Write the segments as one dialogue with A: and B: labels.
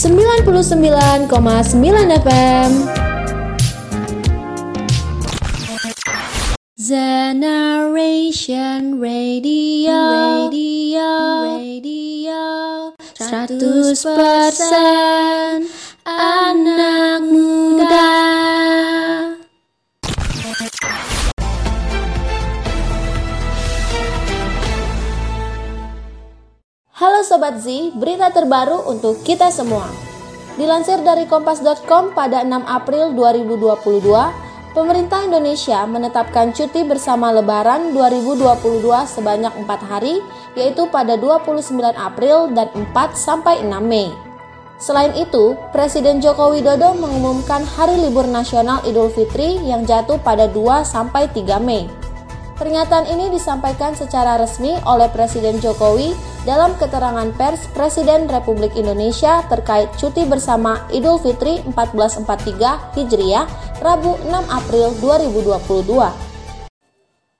A: 99,9 FM. Generation Radio. Radio. Radio. 100% anak muda Halo Sobat Z, berita terbaru untuk kita semua. Dilansir dari kompas.com pada 6 April 2022, Pemerintah Indonesia menetapkan cuti bersama Lebaran 2022 sebanyak 4 hari, yaitu pada 29 April dan 4 sampai 6 Mei. Selain itu, Presiden Joko Widodo mengumumkan hari libur nasional Idul Fitri yang jatuh pada 2 sampai 3 Mei. Pernyataan ini disampaikan secara resmi oleh Presiden Jokowi dalam keterangan pers Presiden Republik Indonesia terkait cuti bersama Idul Fitri 1443 Hijriah Rabu 6 April 2022.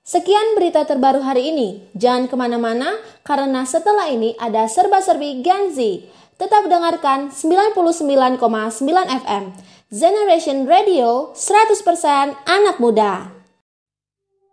A: Sekian berita terbaru hari ini. Jangan ke mana-mana karena setelah ini ada serba-serbi Gen Z. Tetap dengarkan 99,9 FM. Generation Radio 100% anak muda.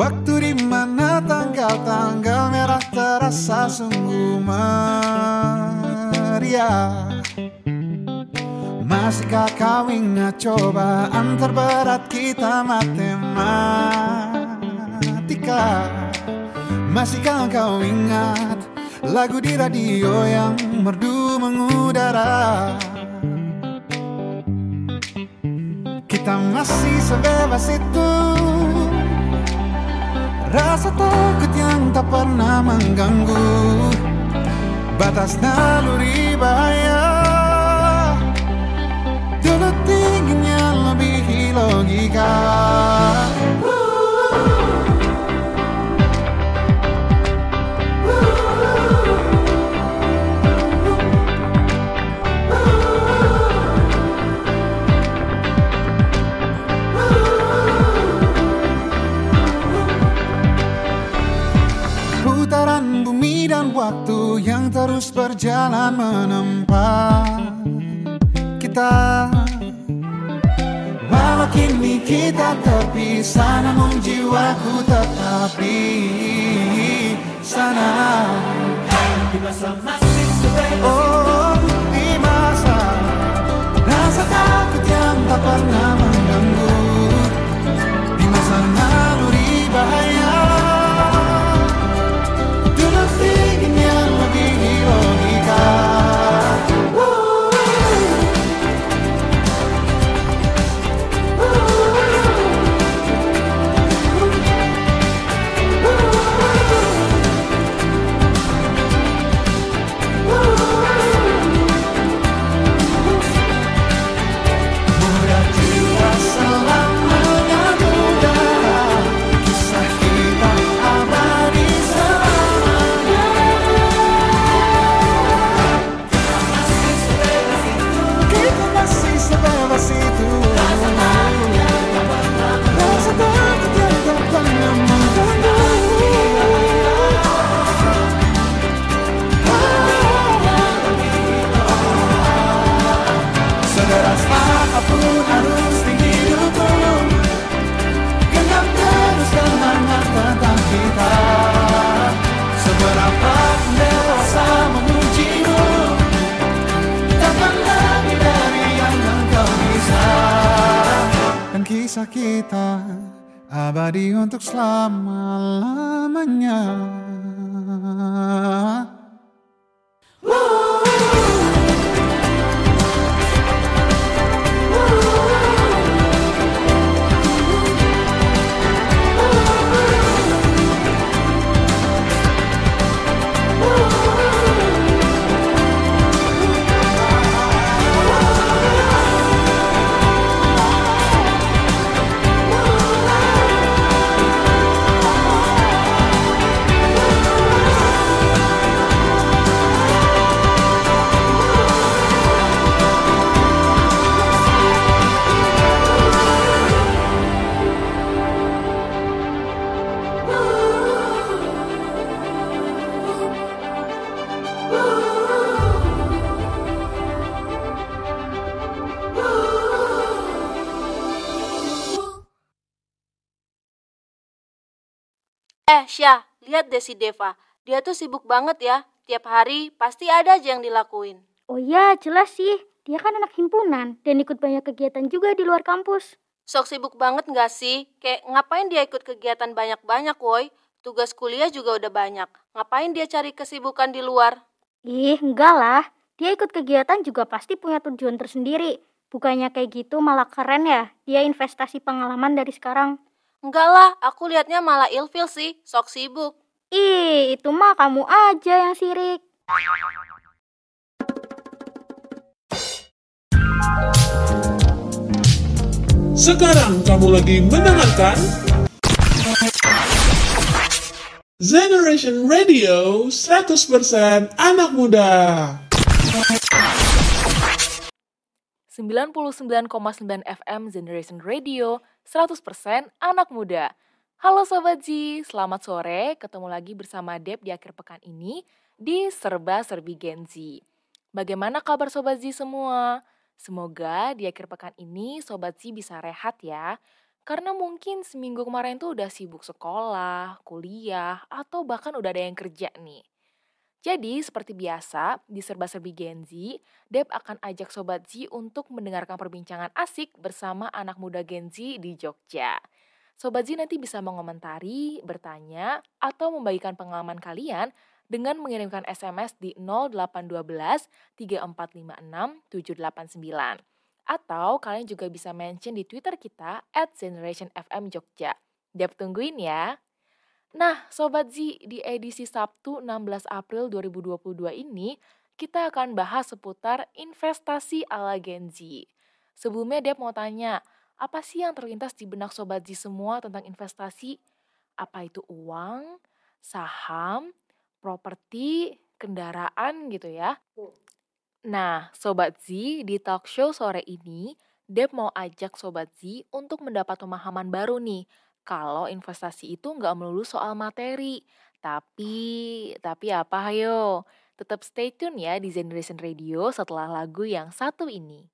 B: Waktu di mana tanggal-tanggal merah terasa sungguh meriah. Masihkah kau ingat cobaan terberat kita matematika? Masihkah kau ingat lagu di radio yang merdu mengudara? Kita masih sebebas itu Rasa takut yang tak pernah mengganggu. Batas naluri bahaya. Dulu tingginya lebih logika waktu yang terus berjalan menempa kita. Walau kini kita terpisah namun jiwaku tetap di sana. Masa masih Oh, di masa Rasa takut yang tak pernah
A: deh si Deva. Dia tuh sibuk banget ya. Tiap hari pasti ada aja yang dilakuin.
C: Oh iya, jelas sih. Dia kan anak himpunan dan ikut banyak kegiatan juga di luar kampus.
A: Sok sibuk banget nggak sih? Kayak ngapain dia ikut kegiatan banyak-banyak, woi? Tugas kuliah juga udah banyak. Ngapain dia cari kesibukan di luar?
C: Ih, enggak lah. Dia ikut kegiatan juga pasti punya tujuan tersendiri. Bukannya kayak gitu malah keren ya? Dia investasi pengalaman dari sekarang.
A: Enggak lah, aku liatnya malah ilfil sih, sok sibuk.
C: Ih, itu mah kamu aja yang sirik.
D: Sekarang kamu lagi mendengarkan Generation Radio 100% anak muda.
E: 99,9 FM Generation Radio 100% anak muda. Halo Sobat Z, selamat sore. Ketemu lagi bersama Deb di akhir pekan ini di Serba Serbi Gen Z. Bagaimana kabar Sobat Z semua? Semoga di akhir pekan ini Sobat Z bisa rehat ya. Karena mungkin seminggu kemarin tuh udah sibuk sekolah, kuliah, atau bahkan udah ada yang kerja nih. Jadi, seperti biasa, di Serba-Serbi Gen Z, Deb akan ajak Sobat Z untuk mendengarkan perbincangan asik bersama anak muda Gen Z di Jogja. Sobat Z nanti bisa mengomentari, bertanya, atau membagikan pengalaman kalian dengan mengirimkan SMS di 0812 3456 789. Atau kalian juga bisa mention di Twitter kita at Generation FM Jogja. Dep tungguin ya. Nah, Sobat Z, di edisi Sabtu 16 April 2022 ini, kita akan bahas seputar investasi ala Gen Z. Sebelumnya Dep mau tanya, apa sih yang terlintas di benak Sobat Z semua tentang investasi? Apa itu uang, saham, properti, kendaraan gitu ya? Nah, Sobat Z, di talk show sore ini, Deb mau ajak Sobat Z untuk mendapat pemahaman baru nih. Kalau investasi itu nggak melulu soal materi. Tapi, tapi apa ayo? Tetap stay tune ya di Generation Radio setelah lagu yang satu ini.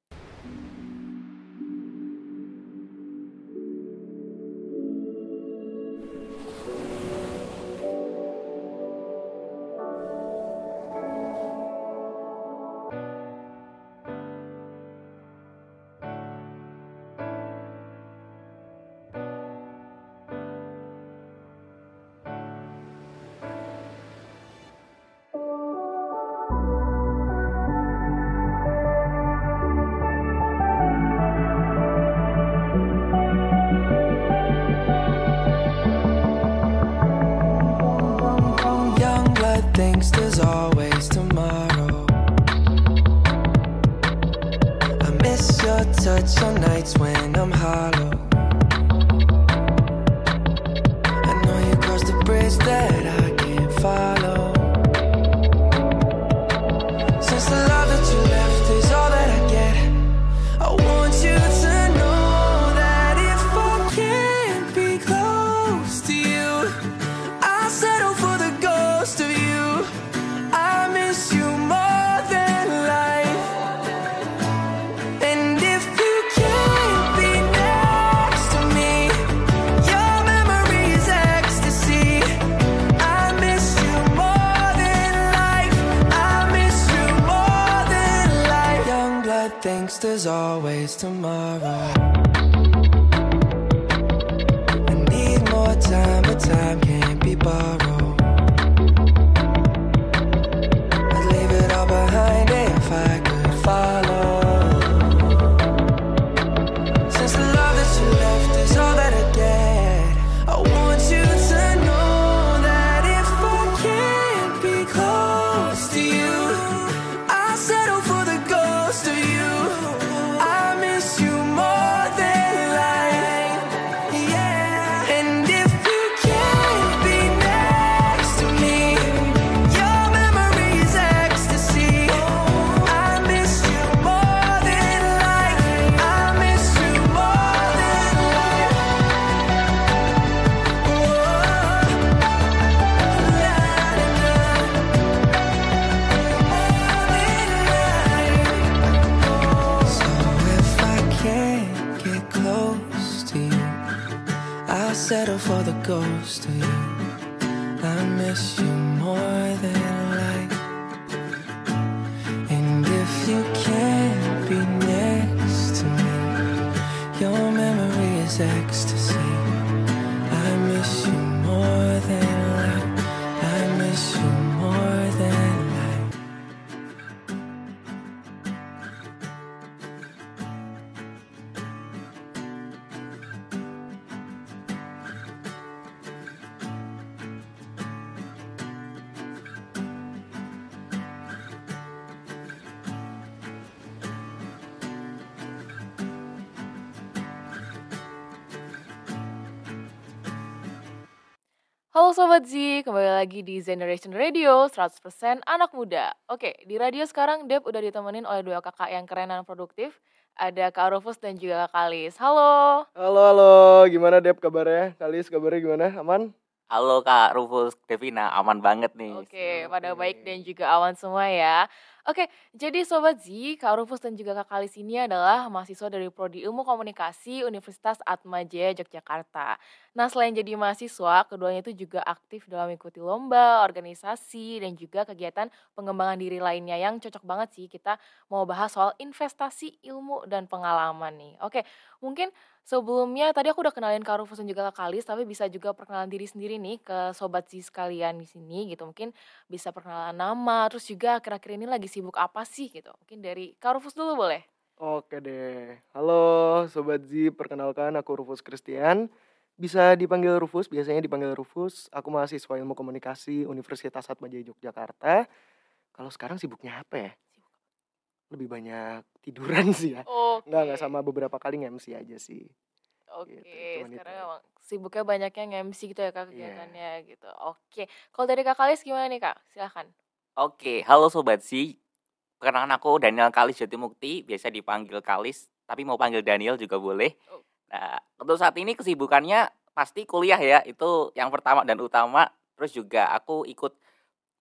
F: Close to you,
E: kembali lagi di Generation Radio 100% anak muda. Oke, di radio sekarang Dep udah ditemenin oleh dua kakak yang keren dan produktif. Ada Kak Rufus dan juga Kak Kalis. Halo.
G: Halo, halo. Gimana Dep kabarnya? Kalis kabarnya gimana? Aman?
H: Halo Kak Rufus, Devina, aman banget nih.
E: Oke, pada baik dan juga aman semua ya. Oke, jadi Sobat Z, Kak Rufus dan juga Kak Kalis ini adalah mahasiswa dari Prodi Ilmu Komunikasi Universitas Atmajaya Yogyakarta. Nah, selain jadi mahasiswa, keduanya itu juga aktif dalam mengikuti lomba, organisasi, dan juga kegiatan pengembangan diri lainnya yang cocok banget sih kita mau bahas soal investasi ilmu dan pengalaman nih. Oke, mungkin sebelumnya tadi aku udah kenalin Kak Rufus dan juga Kak Kalis, tapi bisa juga perkenalan diri sendiri nih ke Sobat Z sekalian di sini gitu. Mungkin bisa perkenalan nama, terus juga kira-kira ini lagi sibuk apa sih gitu. Mungkin dari Kak Rufus dulu boleh?
G: Oke deh. Halo Sobat Z, perkenalkan aku Rufus Christian. Bisa dipanggil Rufus, biasanya dipanggil Rufus. Aku mahasiswa ilmu komunikasi Universitas Atmajaya Yogyakarta. Kalau sekarang sibuknya apa ya? Lebih banyak tiduran sih ya.
E: Oke.
G: Enggak, enggak sama beberapa kali nge-MC aja sih.
E: Oke,
G: gitu, cuman
E: sekarang
G: itu.
E: emang sibuknya banyaknya nge-MC gitu ya kak
G: Iya.
E: kegiatannya gitu. Oke, kalau dari kak Kalis gimana nih kak? Silahkan.
H: Oke, halo Sobat Si. Perkenalkan aku Daniel Kalis Jatimukti, biasa dipanggil Kalis, tapi mau panggil Daniel juga boleh.
E: Oh.
H: Nah, untuk saat ini kesibukannya pasti kuliah ya, itu yang pertama dan utama. Terus juga aku ikut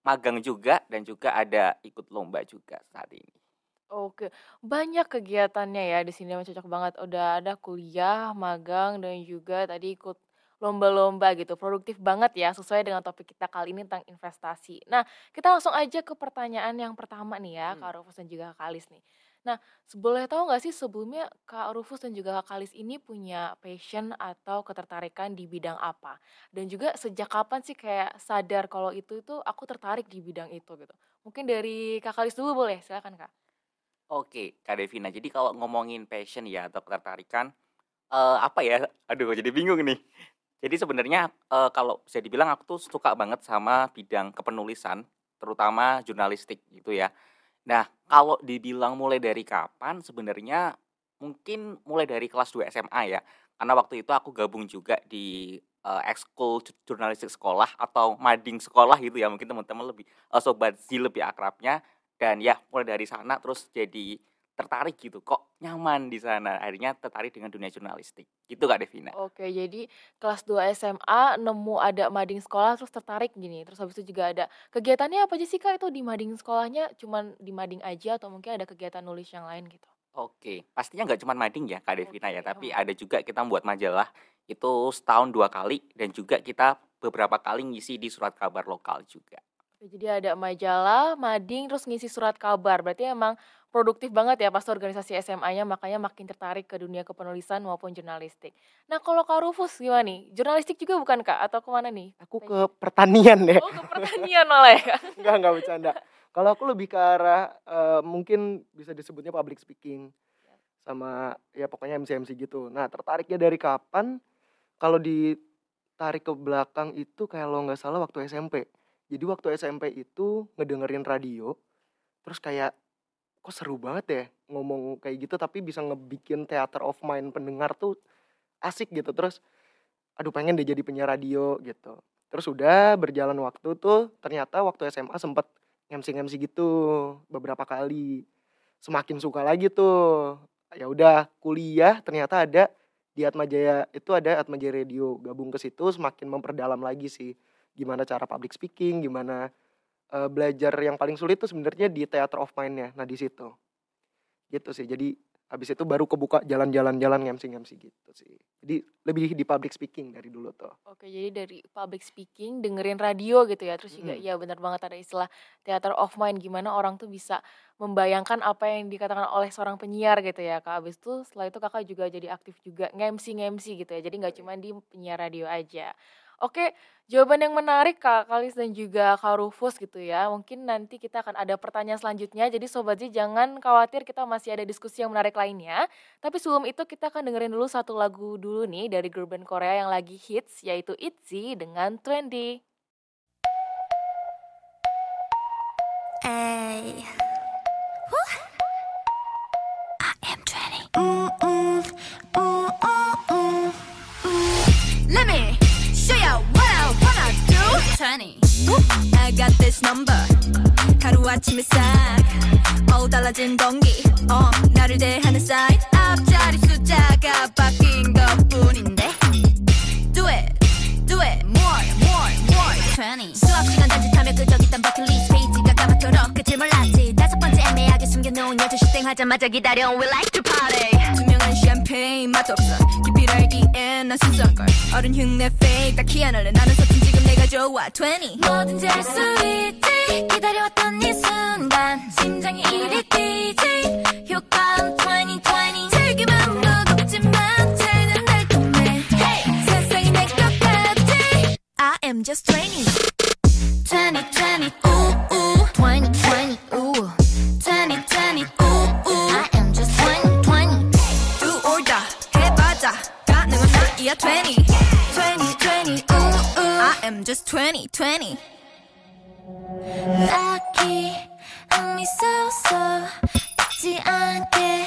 H: magang juga dan juga ada ikut lomba juga saat ini.
E: Oke, banyak kegiatannya ya di sini emang cocok banget. Udah ada kuliah, magang, dan juga tadi ikut lomba-lomba gitu. Produktif banget ya, sesuai dengan topik kita kali ini tentang investasi. Nah, kita langsung aja ke pertanyaan yang pertama nih ya,
G: Hmm.
E: Kak Rufus dan juga Kak Kalis nih. Nah, boleh tahu nggak sih sebelumnya Kak Rufus dan juga Kak Kalis ini punya passion atau ketertarikan di bidang apa? Dan juga sejak kapan sih kayak sadar kalau itu itu aku tertarik di bidang itu gitu? Mungkin dari Kak Kalis dulu boleh, silakan Kak.
H: Oke, Kak Devina. Jadi kalau ngomongin passion ya atau ketertarikan, eh apa ya? Aduh, jadi bingung nih. Jadi sebenarnya eh, kalau bisa dibilang aku tuh suka banget sama bidang kepenulisan, terutama jurnalistik gitu ya. Nah, kalau dibilang mulai dari kapan, sebenarnya mungkin mulai dari kelas 2 SMA ya. Karena waktu itu aku gabung juga di eh, ekskul ju- jurnalistik sekolah atau mading sekolah gitu ya. Mungkin teman-teman lebih eh, sobat Z lebih akrabnya dan ya mulai dari sana terus jadi tertarik gitu kok nyaman di sana akhirnya tertarik dengan dunia jurnalistik gitu kak Devina
E: Oke, jadi kelas 2 SMA nemu ada mading sekolah terus tertarik gini. Terus habis itu juga ada kegiatannya apa aja sih Kak itu di mading sekolahnya? Cuman di mading aja atau mungkin ada kegiatan nulis yang lain gitu?
H: oke pastinya nggak cuma mading ya kak Devina ya tapi ada juga kita membuat majalah itu setahun dua kali dan juga kita beberapa kali ngisi di surat kabar lokal juga
E: Oke, jadi ada majalah, mading, terus ngisi surat kabar. Berarti emang produktif banget ya pas organisasi SMA-nya, makanya makin tertarik ke dunia kepenulisan maupun jurnalistik. Nah, kalau Kak Rufus gimana nih? Jurnalistik juga bukan Kak? Atau ke mana nih?
G: Aku ke pertanian deh.
E: Oh, ke pertanian malah ya Kak?
G: Enggak, enggak bercanda. Kalau aku lebih ke arah eh, mungkin bisa disebutnya public speaking sama ya pokoknya MC-MC gitu. Nah, tertariknya dari kapan? Kalau ditarik ke belakang itu kalau nggak salah waktu SMP. Jadi waktu SMP itu ngedengerin radio, terus kayak kok seru banget ya ngomong kayak gitu tapi bisa ngebikin theater of mind pendengar tuh asik gitu. Terus aduh pengen deh jadi penyiar radio gitu. Terus udah berjalan waktu tuh ternyata waktu SMA sempet MC-MC gitu beberapa kali. Semakin suka lagi tuh. Ya udah kuliah ternyata ada di Atmajaya itu ada Atmajaya Radio. Gabung ke situ semakin memperdalam lagi sih gimana cara public speaking, gimana eh, belajar yang paling sulit tuh sebenarnya di theater of mind-nya. Nah, di situ. Gitu sih. Jadi habis itu baru kebuka jalan-jalan-jalan ngemsi-ngemsi gitu sih jadi lebih di public speaking dari dulu tuh
E: Oke, jadi dari public speaking, dengerin radio gitu ya. Terus juga
G: Mm.
E: iya benar banget ada istilah theater of mind gimana orang tuh bisa membayangkan apa yang dikatakan oleh seorang penyiar gitu ya. Kak habis itu setelah itu Kakak juga jadi aktif juga ngemsi-ngemsi gitu ya. Jadi nggak cuma di penyiar radio aja. Oke, jawaban yang menarik Kak Kalis dan juga Kak Rufus gitu ya. Mungkin nanti kita akan ada pertanyaan selanjutnya. Jadi Sobat Z jangan khawatir kita masih ada diskusi yang menarik lainnya. Tapi sebelum itu kita akan dengerin dulu satu lagu dulu nih dari girl band Korea yang lagi hits yaitu ITZY dengan Trendy.
I: Ay. 20. Woo. I got this number. 하루아침에 싹 어우 달라진 공기. 어 나를 대하는 사인 앞자리 숫자가 바뀐 것뿐인데. Do it Do it More More More. 20 수업시간 단짓하며 끄적있던 버킷리스트 페이지가 까맣도록 끝을 몰랐지. 다섯 번째 애매하게 숨겨놓은 12시 땡 하자마자 기다려. We like to party 난 샴페인 맛없어. 깊이 알기엔 난 순수한걸. 어른 흉내 fake 딱히 안 할래. 나는 서툰 지금 내가 좋아. 20 뭐든지 할 수 있지. 기다려왔던 이 순간. 심장이 이리 뛰지. 효과음 2020 즐기만 무겁지만 쟤는 달콤해. Hey! 세상이 내 것 같지 I am just 20 20 20 가능한 나이야 20 2020 ooh ooh I am just 2020 딱히 의미 있어서 잊지 않게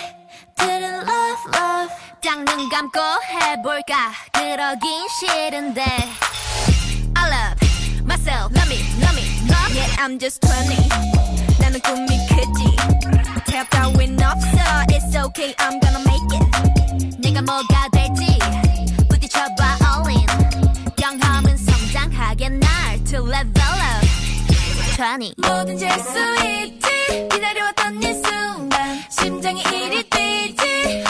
I: 들은 love love 딱 눈 감고 해볼까 그러긴 싫은데 I love myself love me love me love Yeah I'm just 20 나는 꿈이 크지 태엽 따윈 없어 It's okay I'm gonna make it 내가 뭐가 to level up 20 뭐든지 할 수 있지. 기다려왔던 이 순간. 심장이 이리 뛰지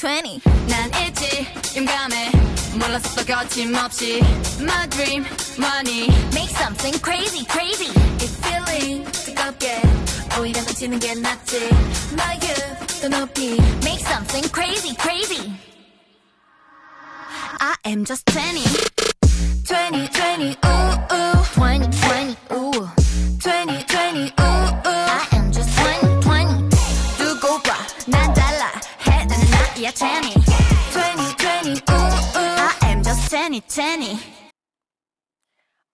I: 2020 난 있지 용감해 몰랐어 거침없이 My dream money Make something crazy crazy 이 feeling 뜨겁게 오히려 놓치는 게 낫지 My youth 더 높이 Make something crazy crazy I am just 20 2020 ooh ooh 2020 ooh 2020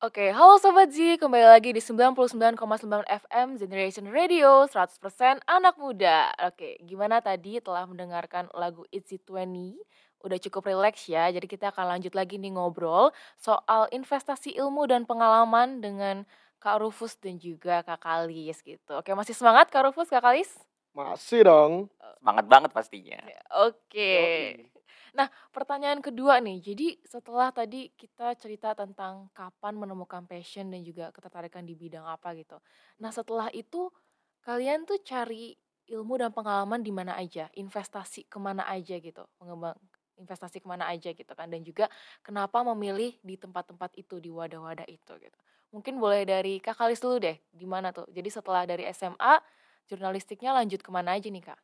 E: Oke, halo Sobat Z, kembali lagi di 99,9 FM Generation Radio 100% anak muda. Oke, gimana tadi telah mendengarkan lagu It's It 20? Udah cukup rileks ya, jadi kita akan lanjut lagi nih ngobrol soal investasi ilmu dan pengalaman dengan Kak Rufus dan juga Kak Kalis gitu. Oke, masih semangat Kak Rufus, Kak Kalis?
G: masih dong
H: Semangat banget pastinya.
E: Oke. Nah, pertanyaan kedua nih. Jadi setelah tadi kita cerita tentang kapan menemukan passion dan juga ketertarikan di bidang apa gitu. Nah, setelah itu kalian tuh cari ilmu dan pengalaman di mana aja, investasi ke mana aja gitu, mengembang investasi ke mana aja gitu kan, dan juga kenapa memilih di tempat-tempat itu, di wadah-wadah itu gitu. Mungkin boleh dari Kak Kalis dulu deh, di mana tuh? Jadi setelah dari SMA, jurnalistiknya lanjut ke mana aja nih Kak?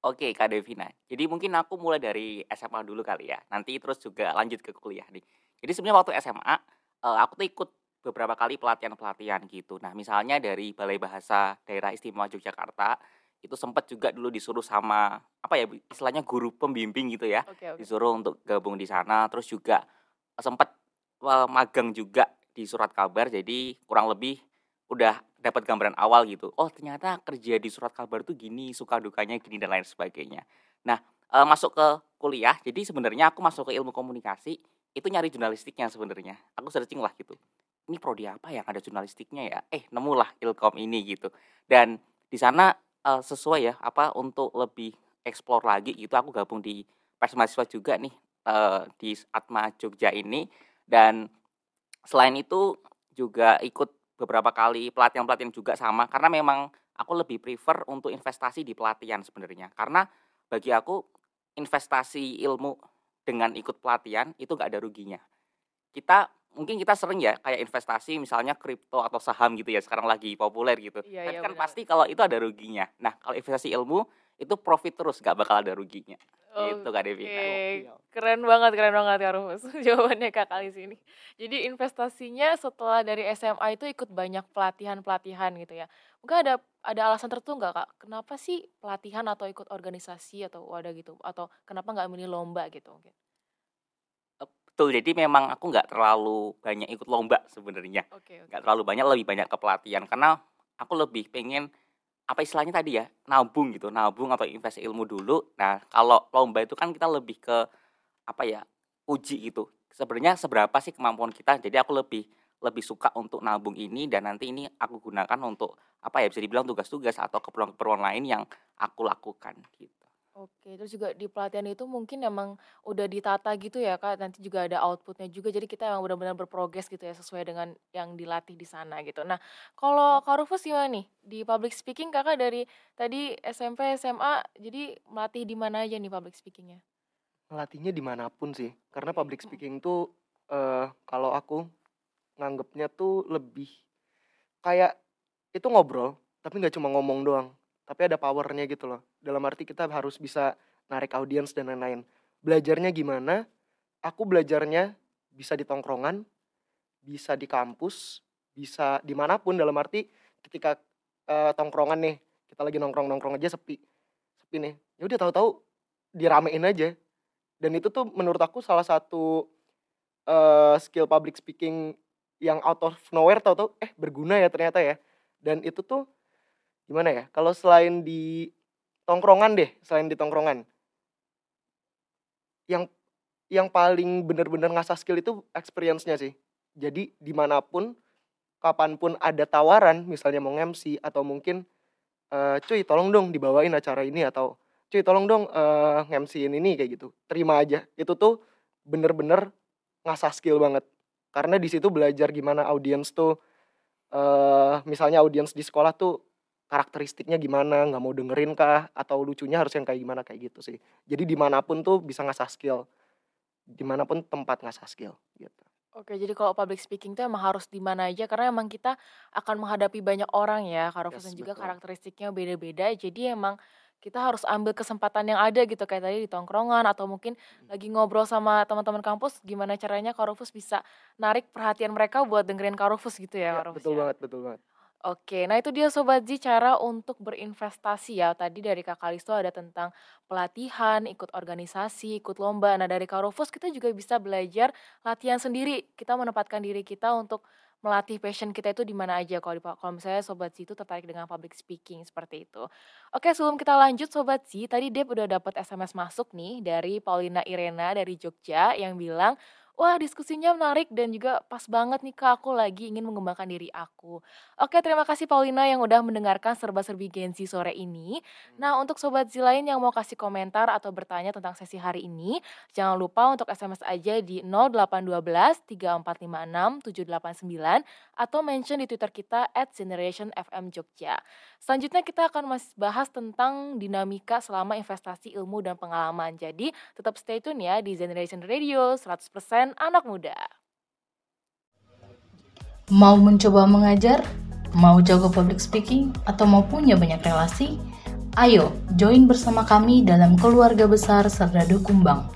H: Oke, Kak Devina. Jadi mungkin aku mulai dari SMA dulu kali ya. Nanti terus juga lanjut ke kuliah nih. Jadi sebenarnya waktu SMA, eh, aku tuh ikut beberapa kali pelatihan-pelatihan gitu. Nah, misalnya dari Balai Bahasa Daerah Istimewa Yogyakarta, itu sempat juga dulu disuruh sama apa ya istilahnya guru pembimbing gitu ya.
E: Oke, oke.
H: Disuruh untuk gabung di sana, terus juga sempat eh, magang juga di surat kabar. Jadi kurang lebih udah dapat gambaran awal gitu. Oh ternyata kerja di surat kabar tuh gini, suka dukanya gini dan lain sebagainya. Nah eh, masuk ke kuliah, jadi sebenarnya aku masuk ke ilmu komunikasi itu nyari jurnalistiknya sebenarnya aku searching lah gitu ini prodi apa yang ada jurnalistiknya ya eh nemulah ilkom ini gitu dan di sana eh, sesuai ya apa untuk lebih explore lagi gitu aku gabung di pers mahasiswa juga nih eh, di Atma Jogja ini dan selain itu juga ikut beberapa kali pelatihan-pelatihan juga sama karena memang aku lebih prefer untuk investasi di pelatihan sebenarnya. Karena bagi aku investasi ilmu dengan ikut pelatihan itu nggak ada ruginya. Kita mungkin kita sering ya kayak investasi misalnya kripto atau saham gitu ya sekarang lagi populer gitu.
E: Iya,
H: tapi
E: iya,
H: kan
E: benar.
H: pasti kalau itu ada ruginya. Nah kalau investasi ilmu itu profit terus nggak bakal ada ruginya itu kak
E: Oke, keren banget, keren banget Kak Rufus. Jawabannya Kak Kali sini. Jadi investasinya setelah dari SMA itu ikut banyak pelatihan-pelatihan gitu ya. Mungkin ada ada alasan tertentu nggak Kak? Kenapa sih pelatihan atau ikut organisasi atau wadah gitu? Atau kenapa nggak milih lomba gitu mungkin?
H: betul jadi memang aku nggak terlalu banyak ikut lomba sebenarnya
E: oke.
H: nggak terlalu banyak lebih banyak ke pelatihan karena aku lebih pengen apa istilahnya tadi ya nabung gitu nabung atau investasi ilmu dulu. Nah kalau lomba itu kan kita lebih ke apa ya uji gitu. Sebenarnya seberapa sih kemampuan kita? Jadi aku lebih lebih suka untuk nabung ini dan nanti ini aku gunakan untuk apa ya bisa dibilang tugas-tugas atau keperluan-keperluan lain yang aku lakukan gitu
E: Oke, terus juga di pelatihan itu mungkin emang udah ditata gitu ya Kak, nanti juga ada outputnya juga, jadi kita emang benar-benar berprogres gitu ya, sesuai dengan yang dilatih di sana gitu. Nah, kalau Kak Rufus gimana nih? Di public speaking Kakak dari tadi SMP, SMA, jadi melatih di mana aja nih public speakingnya?
G: Ngelatihnya di mana pun sih, karena public
E: mm.
G: speaking tuh eh kalau aku nganggepnya tuh lebih kayak itu ngobrol, tapi nggak cuma ngomong doang, tapi ada powernya gitu loh. Dalam arti kita harus bisa narik audiens dan lain-lain. Belajarnya gimana? Aku belajarnya bisa di tongkrongan, bisa di kampus, bisa di mana pun. Dalam arti ketika eh, tongkrongan nih, kita lagi nongkrong-nongkrong aja sepi, sepi nih. Ya udah tahu-tahu diramein aja. Dan itu tuh menurut aku salah satu eh, skill public speaking yang out of nowhere tahu-tahu eh berguna ya ternyata ya. Dan itu tuh gimana ya? Kalau selain di tongkrongan deh, selain di tongkrongan, yang yang paling bener-bener ngasah skill itu experience-nya sih. Jadi di mana pun, kapan pun ada tawaran, misalnya mau MC atau mungkin eh, cuy tolong dong dibawain acara ini atau cuy tolong dong eh, nge-MC-in ini kayak gitu. Terima aja. Itu tuh bener-bener ngasah skill banget. Karena di situ belajar gimana audiens tuh eh misalnya audiens di sekolah tuh karakteristiknya gimana, nggak mau dengerin kah, atau lucunya harus yang kayak gimana kayak gitu sih. Jadi di mana pun tuh bisa ngasah skill, di mana pun tempat ngasah skill gitu.
E: Oke, jadi kalau public speaking itu emang harus di mana aja karena emang kita akan menghadapi banyak orang ya, Rufus
G: Yes,
E: dan juga
G: betul.
E: karakteristiknya beda-beda. Jadi emang kita harus ambil kesempatan yang ada gitu kayak tadi di tongkrongan atau mungkin lagi ngobrol sama teman-teman kampus gimana caranya Kak Rufus bisa narik perhatian mereka buat dengerin Kak Rufus gitu ya,
G: Ya,
E: Kak Rufus
G: betul
E: ya.
G: banget, betul banget.
E: Oke, nah itu dia Sobat Z cara untuk berinvestasi ya. Tadi dari Kak Kalisto ada tentang pelatihan, ikut organisasi, ikut lomba. Nah dari Kak Rufus kita juga bisa belajar latihan sendiri. Kita menempatkan diri kita untuk melatih passion kita itu di mana aja kalau kalau misalnya Sobat Z itu tertarik dengan public speaking seperti itu. Oke, sebelum kita lanjut Sobat Z, tadi Dep udah dapat SMS masuk nih dari Paulina Irena dari Jogja yang bilang, Wah diskusinya menarik dan juga pas banget nih kak aku lagi ingin mengembangkan diri aku. Oke terima kasih Paulina yang udah mendengarkan serba-serbi Genzi sore ini. Nah untuk Sobat Z lain yang mau kasih komentar atau bertanya tentang sesi hari ini, jangan lupa untuk SMS aja di 0812 3456 789 atau mention di Twitter kita at Generation FM Jogja. Selanjutnya kita akan masih bahas tentang dinamika selama investasi ilmu dan pengalaman. Jadi tetap stay tune ya di Generation Radio 100% anak muda.
A: Mau mencoba mengajar? Mau jago public speaking? Atau mau punya banyak relasi? Ayo, join bersama kami dalam keluarga besar Serdadu Kumbang.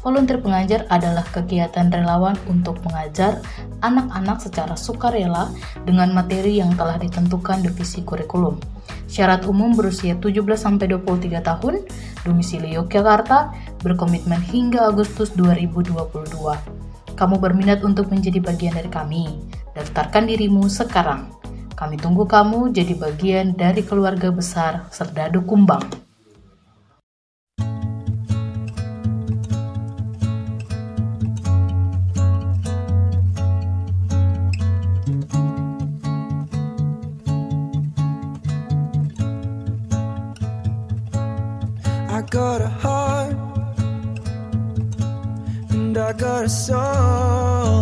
A: Volunteer pengajar adalah kegiatan relawan untuk mengajar anak-anak secara sukarela dengan materi yang telah ditentukan divisi kurikulum. Syarat umum berusia 17-23 tahun, domisili Yogyakarta, berkomitmen hingga Agustus 2022. Kamu berminat untuk menjadi bagian dari kami? Daftarkan dirimu sekarang. Kami tunggu kamu jadi bagian dari keluarga besar Serdadu Kumbang.
F: Got a heart and I got a soul.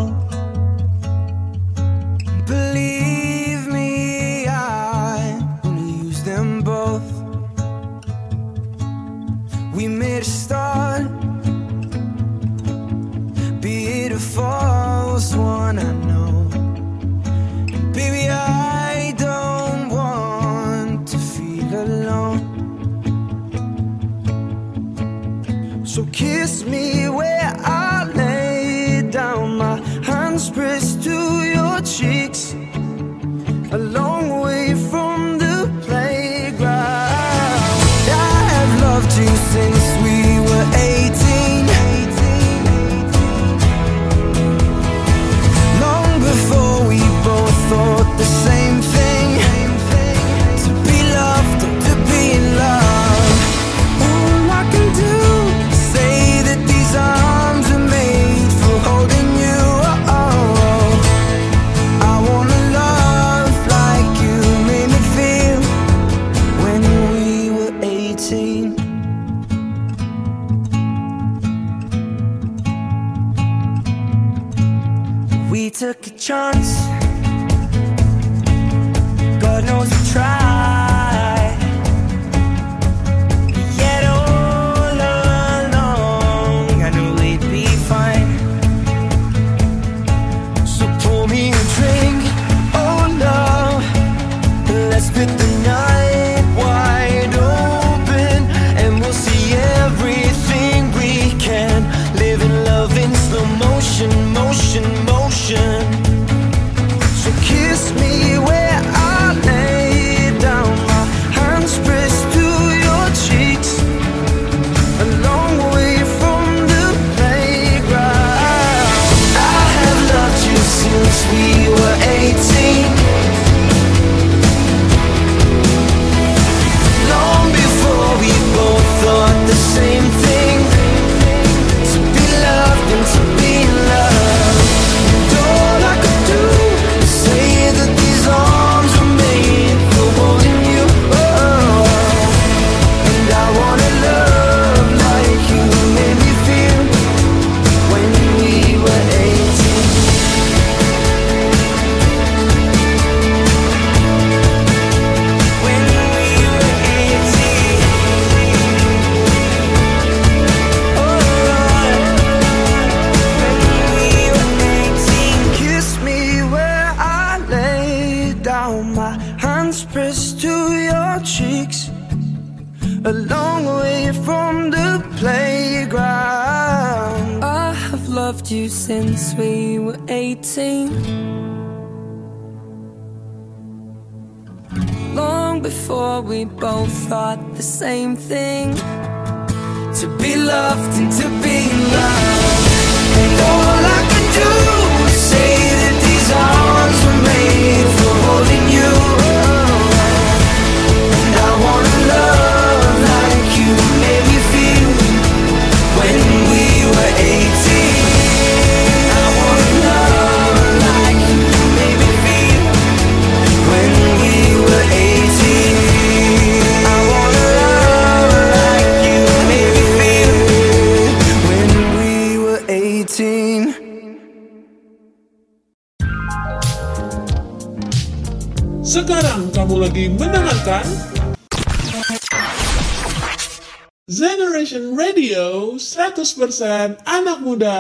D: 100% anak muda.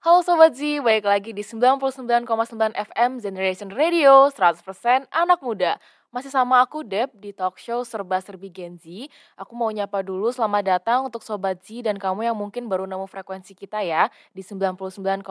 E: Halo Sobat Z, balik lagi di 99,9 FM Generation Radio 100% anak muda. Masih sama aku Deb di talk show Serba Serbi Gen Z. Aku mau nyapa dulu selamat datang untuk Sobat Z dan kamu yang mungkin baru nemu frekuensi kita ya di 99,9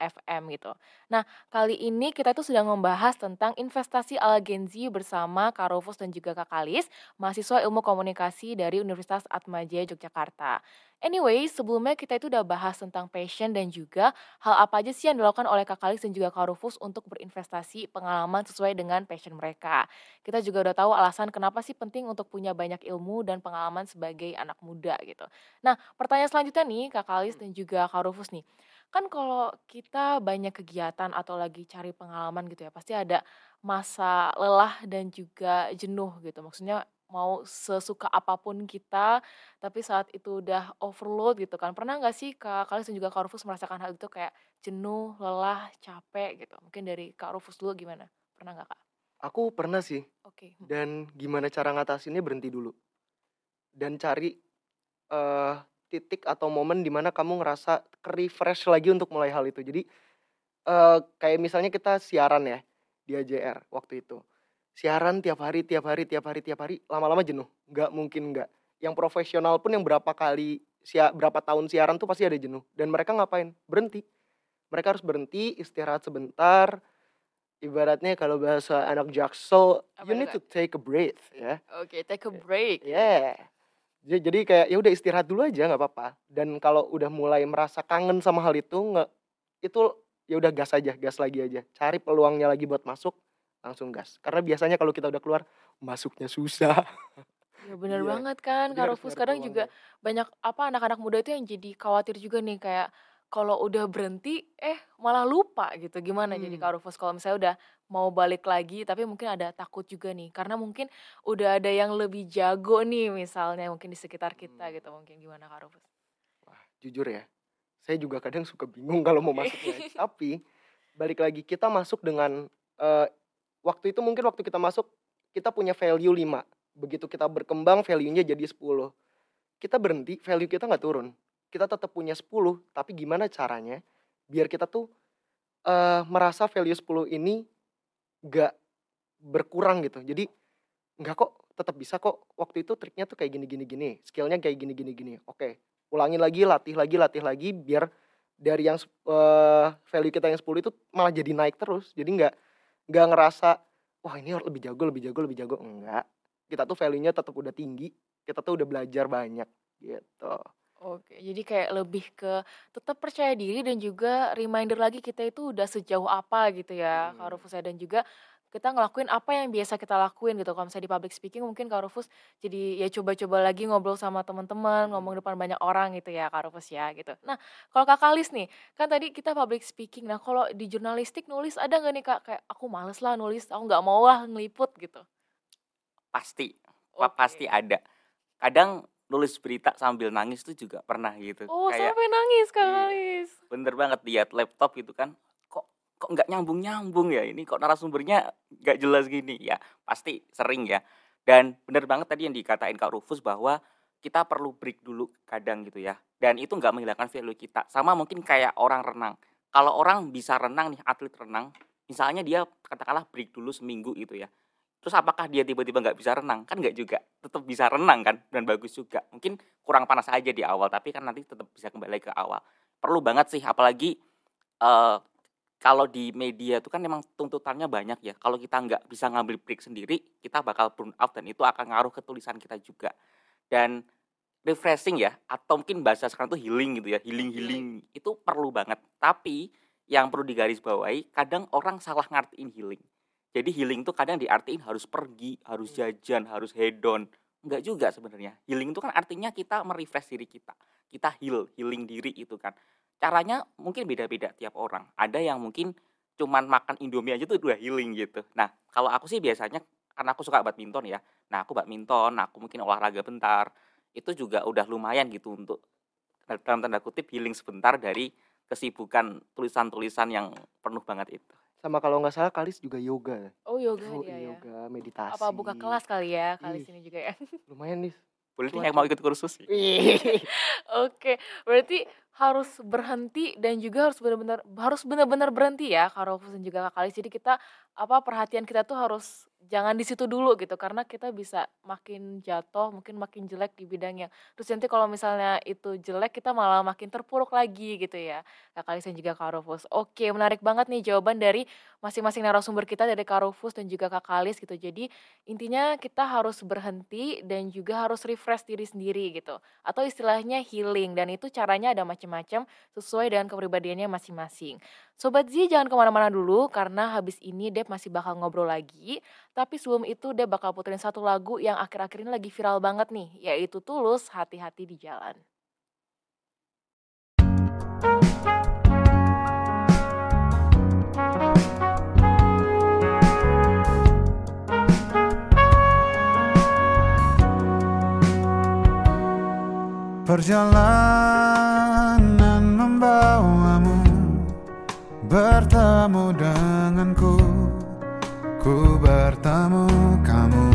E: FM gitu. Nah, kali ini kita tuh sedang membahas tentang investasi ala Gen Z bersama Kak Rufus dan juga Kak Kalis, mahasiswa ilmu komunikasi dari Universitas Atmajaya Yogyakarta. Anyway, sebelumnya kita itu udah bahas tentang passion dan juga hal apa aja sih yang dilakukan oleh Kak Kalis dan juga Kak Rufus untuk berinvestasi pengalaman sesuai dengan passion mereka. Kita juga udah tahu alasan kenapa sih penting untuk punya banyak ilmu dan pengalaman sebagai anak muda gitu. Nah, pertanyaan selanjutnya nih Kak Kalis dan juga Kak Rufus nih. Kan kalau kita banyak kegiatan atau lagi cari pengalaman gitu ya, pasti ada masa lelah dan juga jenuh gitu. Maksudnya mau sesuka apa pun kita, tapi saat itu udah overload gitu kan. Pernah nggak sih Kak Kalis dan juga Kak Rufus merasakan hal itu kayak jenuh, lelah, capek gitu? Mungkin dari Kak Rufus dulu gimana? Pernah nggak Kak?
G: Aku pernah sih.
E: Oke.
G: Dan gimana cara ngatasinnya berhenti dulu. Dan cari eh titik atau momen di mana kamu ngerasa refresh lagi untuk mulai hal itu. Jadi eh kayak misalnya kita siaran ya di AJR waktu itu. Siaran tiap hari, tiap hari, tiap hari, tiap hari, lama-lama jenuh. Nggak mungkin nggak. Yang profesional pun yang berapa kali sia berapa tahun siaran tuh pasti ada jenuh. Dan mereka ngapain? Berhenti. Mereka harus berhenti, istirahat sebentar. Ibaratnya kalau bahasa anak jaksel,
E: Apa
G: you need
E: Kak?
G: to take a breath ya.
E: Oke, take a break.
G: Yeah. Ja- Jadi kayak ya udah istirahat dulu aja nggak apa-apa. Dan kalau udah mulai merasa kangen sama hal itu nggak itu ya udah gas aja, gas lagi aja. Cari peluangnya lagi buat masuk, langsung gas. Karena biasanya kalau kita udah keluar masuknya susah.
E: Ya benar
G: Iya,
E: banget kan
G: jadi nyari
E: kadang juga banyak apa anak-anak muda itu yang jadi khawatir juga nih kayak kalau udah berhenti eh malah lupa gitu gimana jadi
G: Hmm.
E: Kak Rufus kalau misalnya udah mau balik lagi tapi mungkin ada takut juga nih karena mungkin udah ada yang lebih jago nih misalnya mungkin di sekitar kita
G: Hmm.
E: gitu mungkin gimana Kak Rufus?
G: Wah, jujur ya. Saya juga kadang suka bingung kalau mau masuk. Tapi balik lagi kita masuk dengan eh, waktu itu mungkin waktu kita masuk kita punya value 5. Begitu kita berkembang value-nya jadi 10. Kita berhenti, value kita nggak turun. Kita tetap punya 10, tapi gimana caranya biar kita tuh eh merasa value 10 ini nggak berkurang gitu. Jadi nggak kok tetap bisa kok. Waktu itu triknya tuh kayak gini gini gini, skillnya kayak gini gini gini. Oke, ulangin lagi, latih lagi, latih lagi biar dari yang eh, value kita yang 10 itu malah jadi naik terus. Jadi nggak nggak ngerasa wah ini harus lebih jago, lebih jago, lebih jago. Enggak. Kita tuh value-nya tetap udah tinggi. Kita tuh udah belajar banyak gitu.
E: Oke, jadi kayak lebih ke tetap percaya diri dan juga reminder lagi kita itu udah sejauh apa gitu ya, Kak
G: Hmm.
E: Rufus ya. Dan juga kita ngelakuin apa yang biasa kita lakuin gitu. Kalau misalnya di public speaking mungkin Kak Rufus jadi ya coba-coba lagi ngobrol sama teman-teman, ngomong depan banyak orang gitu ya Kak Rufus ya gitu. Nah, kalau Kak Kalis nih, kan tadi kita public speaking. Nah, kalau di jurnalistik nulis ada nggak nih Kak? Kayak aku males lah nulis, aku nggak mau lah ngeliput gitu.
H: Pasti, pa-
E: Oke.
H: pasti ada. Kadang nulis berita sambil nangis tuh juga pernah gitu.
E: Oh,
H: Kayak
E: sampai nangis Kak. Kalis.
H: bener banget lihat laptop gitu kan. Kok nggak nyambung nyambung ya ini kok narasumbernya nggak jelas gini ya pasti sering ya. Dan bener banget tadi yang dikatain Kak Rufus bahwa kita perlu break dulu kadang gitu ya. Dan itu nggak menghilangkan value kita. Sama mungkin kayak orang renang. Kalau orang bisa renang nih atlet renang, misalnya dia katakanlah break dulu seminggu gitu ya. Terus apakah dia tiba-tiba nggak bisa renang? Kan nggak juga. Tetap bisa renang kan dan bagus juga. Mungkin kurang panas aja di awal, tapi kan nanti tetap bisa kembali ke awal. Perlu banget sih, apalagi eh kalau di media itu kan memang tuntutannya banyak ya. Kalau kita nggak bisa ngambil break sendiri, kita bakal burn out dan itu akan ngaruh ke tulisan kita juga. Dan refreshing ya, atau mungkin bahasa sekarang tuh healing gitu ya, healing healing itu perlu banget. Tapi yang perlu digarisbawahi, kadang orang salah ngartiin healing. Jadi healing tuh kadang diartiin harus pergi, harus jajan, harus hedon. Enggak juga sebenarnya. Healing itu kan artinya kita merefresh diri kita. Kita heal, healing diri itu kan. Caranya mungkin beda-beda tiap orang. Ada yang mungkin cuman makan Indomie aja tuh udah healing gitu. Nah, kalau aku sih biasanya karena aku suka badminton ya. Nah, aku badminton, aku mungkin olahraga bentar. Itu juga udah lumayan gitu untuk dalam tanda kutip healing sebentar dari kesibukan tulisan-tulisan yang penuh banget itu.
G: Sama kalau nggak salah Kalis juga yoga.
E: Oh, yoga
G: Oh,
E: dia ya.
G: yoga, meditasi.
E: Apa buka kelas kali ya Kalis
G: Ih.
E: ini juga ya?
G: Lumayan nih.
H: Boleh nih yang mau ikut kursus.
E: Oke, berarti harus berhenti dan juga harus benar-benar harus benar-benar berhenti ya Kak Rufus dan juga Kak Kalis. Jadi kita apa perhatian kita tuh harus jangan di situ dulu gitu karena kita bisa makin jatuh, mungkin makin jelek di bidangnya. Terus nanti kalau misalnya itu jelek kita malah makin terpuruk lagi gitu ya. Kak Kalis dan juga Kak Rufus. Oke, menarik banget nih jawaban dari masing-masing narasumber kita dari Kak Rufus dan juga Kak Kalis gitu. Jadi intinya kita harus berhenti dan juga harus refresh diri sendiri gitu atau istilahnya healing dan itu caranya ada macam-macam sesuai dengan kepribadiannya masing-masing. Sobat Z jangan ke mana-mana dulu karena habis ini masih bakal ngobrol lagi. Tapi sebelum itu dia bakal puterin satu lagu yang akhir-akhir ini lagi viral banget nih, yaitu Tulus Hati-Hati di Jalan.
B: Perjalanan membawamu bertemu denganku ku bertemu kamu.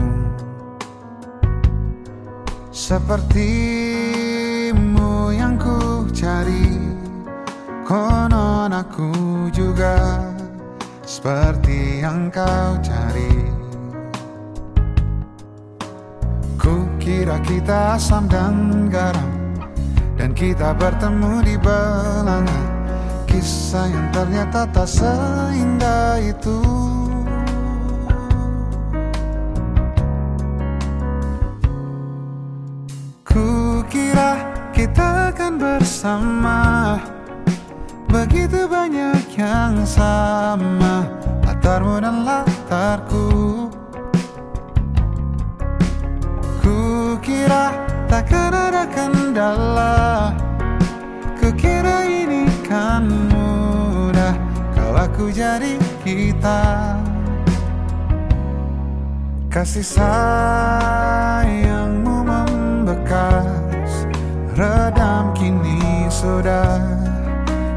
B: Sepertimu yang ku cari, konon aku juga seperti yang kau cari. Ku kira kita asam dan garam Dan kita bertemu di belanga Kisah yang ternyata tak seindah itu bersama Begitu banyak yang sama Latarmu dan latarku. Kukira takkan ada kendala Kukira ini kan mudah Kau aku jadi kita. Kasih sayangmu membekas Redam kini sudah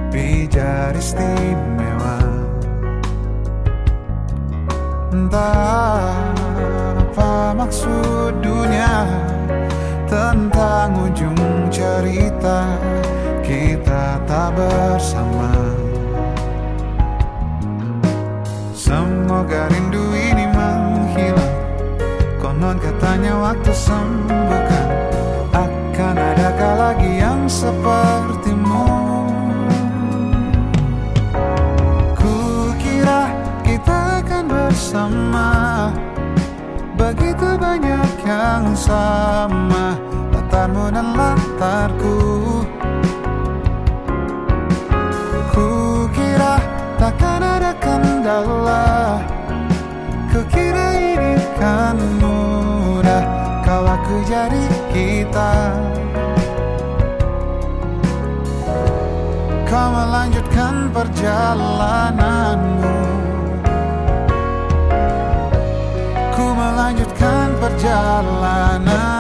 B: Pijar istimewa. Entah apa maksud dunia Tentang ujung cerita Kita tak bersama. Semoga rindu ini menghilang. Konon katanya waktu sembuhkan lagi yang sepertimu. Kukira kita akan bersama. Begitu banyak yang sama Latarmu dan latarku. Kukira takkan ada kendala. Kukira ini kan mudah Kau aku jadi kita Kau melanjutkan perjalananmu. Ku melanjutkan perjalananku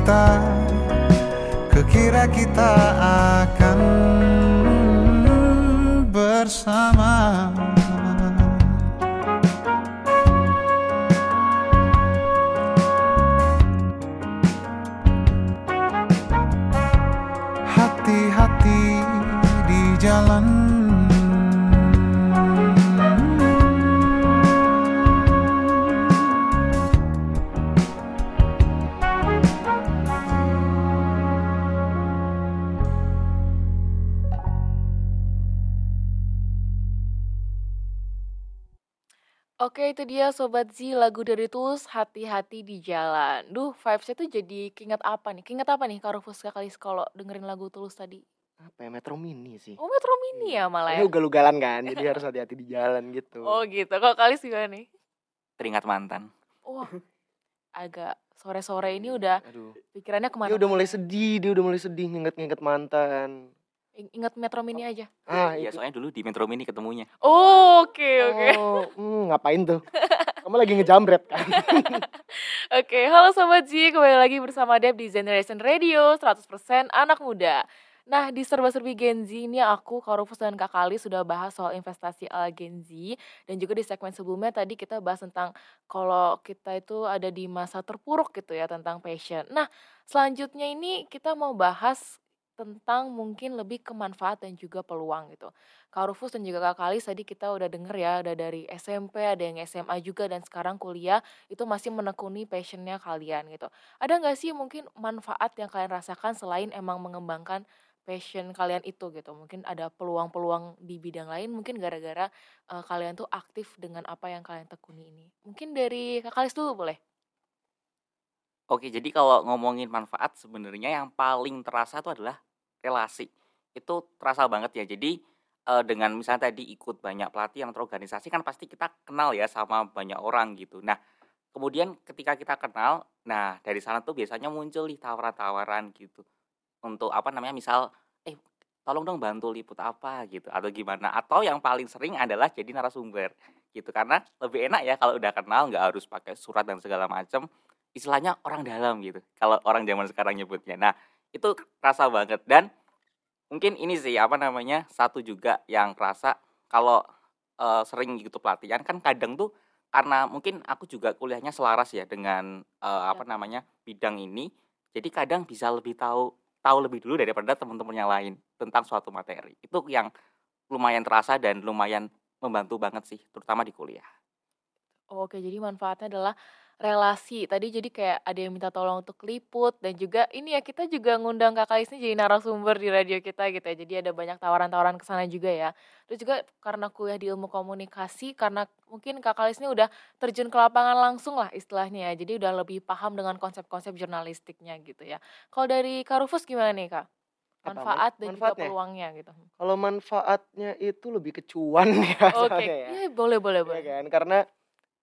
B: kita Kukira kita
E: Oke itu dia Sobat Z lagu dari Tulus Hati-hati di jalan. Duh vibesnya tuh jadi keinget apa nih? Keinget apa nih Kak Rufus kali kalau dengerin lagu Tulus tadi?
G: Apa ya Metro Mini sih.
E: Oh Metro Mini ya malah ya?
G: Soalnya ugal-ugalan kan Jadi harus hati-hati di jalan gitu.
E: Oh gitu. Kok kali gimana nih?
H: Teringat mantan.
E: Wah agak sore-sore ini udah
G: Aduh.
E: pikirannya ke mana?
G: Dia udah mulai sedih Dia udah mulai sedih Nginget-nginget mantan
E: Ingat Metro Mini aja
G: Ah
H: Iya soalnya dulu di Metro Mini ketemunya.
E: Oh oke oke
G: Oh, hmm, ngapain tuh? Kamu lagi ngejamret kan?
E: Oke, halo Sobat Z, kembali lagi bersama Deb di Generation Radio 100% anak muda. Nah, di serba-serbi Gen Z ini aku, Kak Rufus dan Kak Kali sudah bahas soal investasi ala Gen Z dan juga di segmen sebelumnya tadi kita bahas tentang kalau kita itu ada di masa terpuruk gitu ya tentang passion. Nah, selanjutnya ini kita mau bahas tentang mungkin lebih ke manfaat dan juga peluang gitu. Kak Rufus dan juga Kak Kalis tadi kita udah denger ya, ada dari SMP, ada yang SMA juga dan sekarang kuliah itu masih menekuni passionnya kalian gitu. Ada nggak sih mungkin manfaat yang kalian rasakan selain emang mengembangkan passion kalian itu gitu. Mungkin ada peluang-peluang di bidang lain mungkin gara-gara eh, kalian tuh aktif dengan apa yang kalian tekuni ini. Mungkin dari Kak Kalis dulu boleh?
H: Oke, jadi kalau ngomongin manfaat sebenarnya yang paling terasa itu adalah relasi. Itu terasa banget ya. Jadi eh, dengan misalnya tadi ikut banyak pelatihan atau organisasi kan pasti kita kenal ya sama banyak orang gitu. Nah, kemudian ketika kita kenal, nah dari sana tuh biasanya muncul nih tawaran-tawaran gitu. Untuk apa namanya misal eh tolong dong bantu liput apa gitu atau gimana atau yang paling sering adalah jadi narasumber gitu karena lebih enak ya kalau udah kenal nggak harus pakai surat dan segala macam istilahnya orang dalam gitu kalau orang zaman sekarang nyebutnya nah itu rasa banget. Dan mungkin ini sih apa namanya satu juga yang kerasa kalau eh, sering gitu pelatihan kan kadang tuh karena mungkin aku juga kuliahnya selaras ya dengan eh, apa namanya bidang ini jadi kadang bisa lebih tahu tahu lebih dulu daripada teman-teman yang lain tentang suatu materi. Itu yang lumayan terasa dan lumayan membantu banget sih terutama di kuliah.
E: Oke, jadi manfaatnya adalah relasi. Tadi jadi kayak ada yang minta tolong untuk liput dan juga ini ya kita juga ngundang Kak Kais ini jadi narasumber di radio kita gitu ya. Jadi ada banyak tawaran-tawaran ke sana juga ya. Terus juga karena kuliah di ilmu komunikasi karena mungkin Kak Kalis ini udah terjun ke lapangan langsung lah istilahnya ya. Jadi udah lebih paham dengan konsep-konsep jurnalistiknya gitu ya. Kalau dari Kak Rufus gimana nih Kak?
G: Apa,
E: Manfaat dan juga
G: manfaatnya?
E: peluangnya gitu.
G: Kalau manfaatnya itu lebih ke cuan ya
E: Oke,
G: soalnya ya.
E: iya boleh boleh
G: Iya
E: boleh.
G: kan? Karena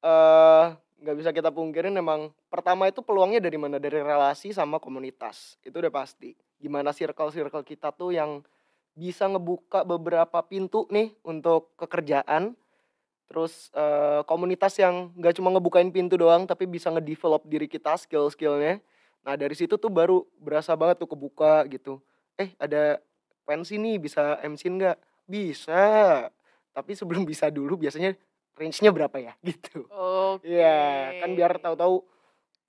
G: eh nggak bisa kita pungkirin memang pertama itu peluangnya dari mana? Dari relasi sama komunitas. Itu udah pasti. Gimana circle-circle kita tuh yang bisa ngebuka beberapa pintu nih untuk kekerjaan. Terus eh, komunitas yang nggak cuma ngebukain pintu doang tapi bisa ngedevelop diri kita skill-skillnya. Nah dari situ tuh baru berasa banget tuh kebuka gitu. Eh ada pensi nih bisa MC nggak? Bisa. Tapi sebelum bisa dulu biasanya range-nya berapa ya gitu.
E: Oke.
G: Iya, kan biar tahu-tahu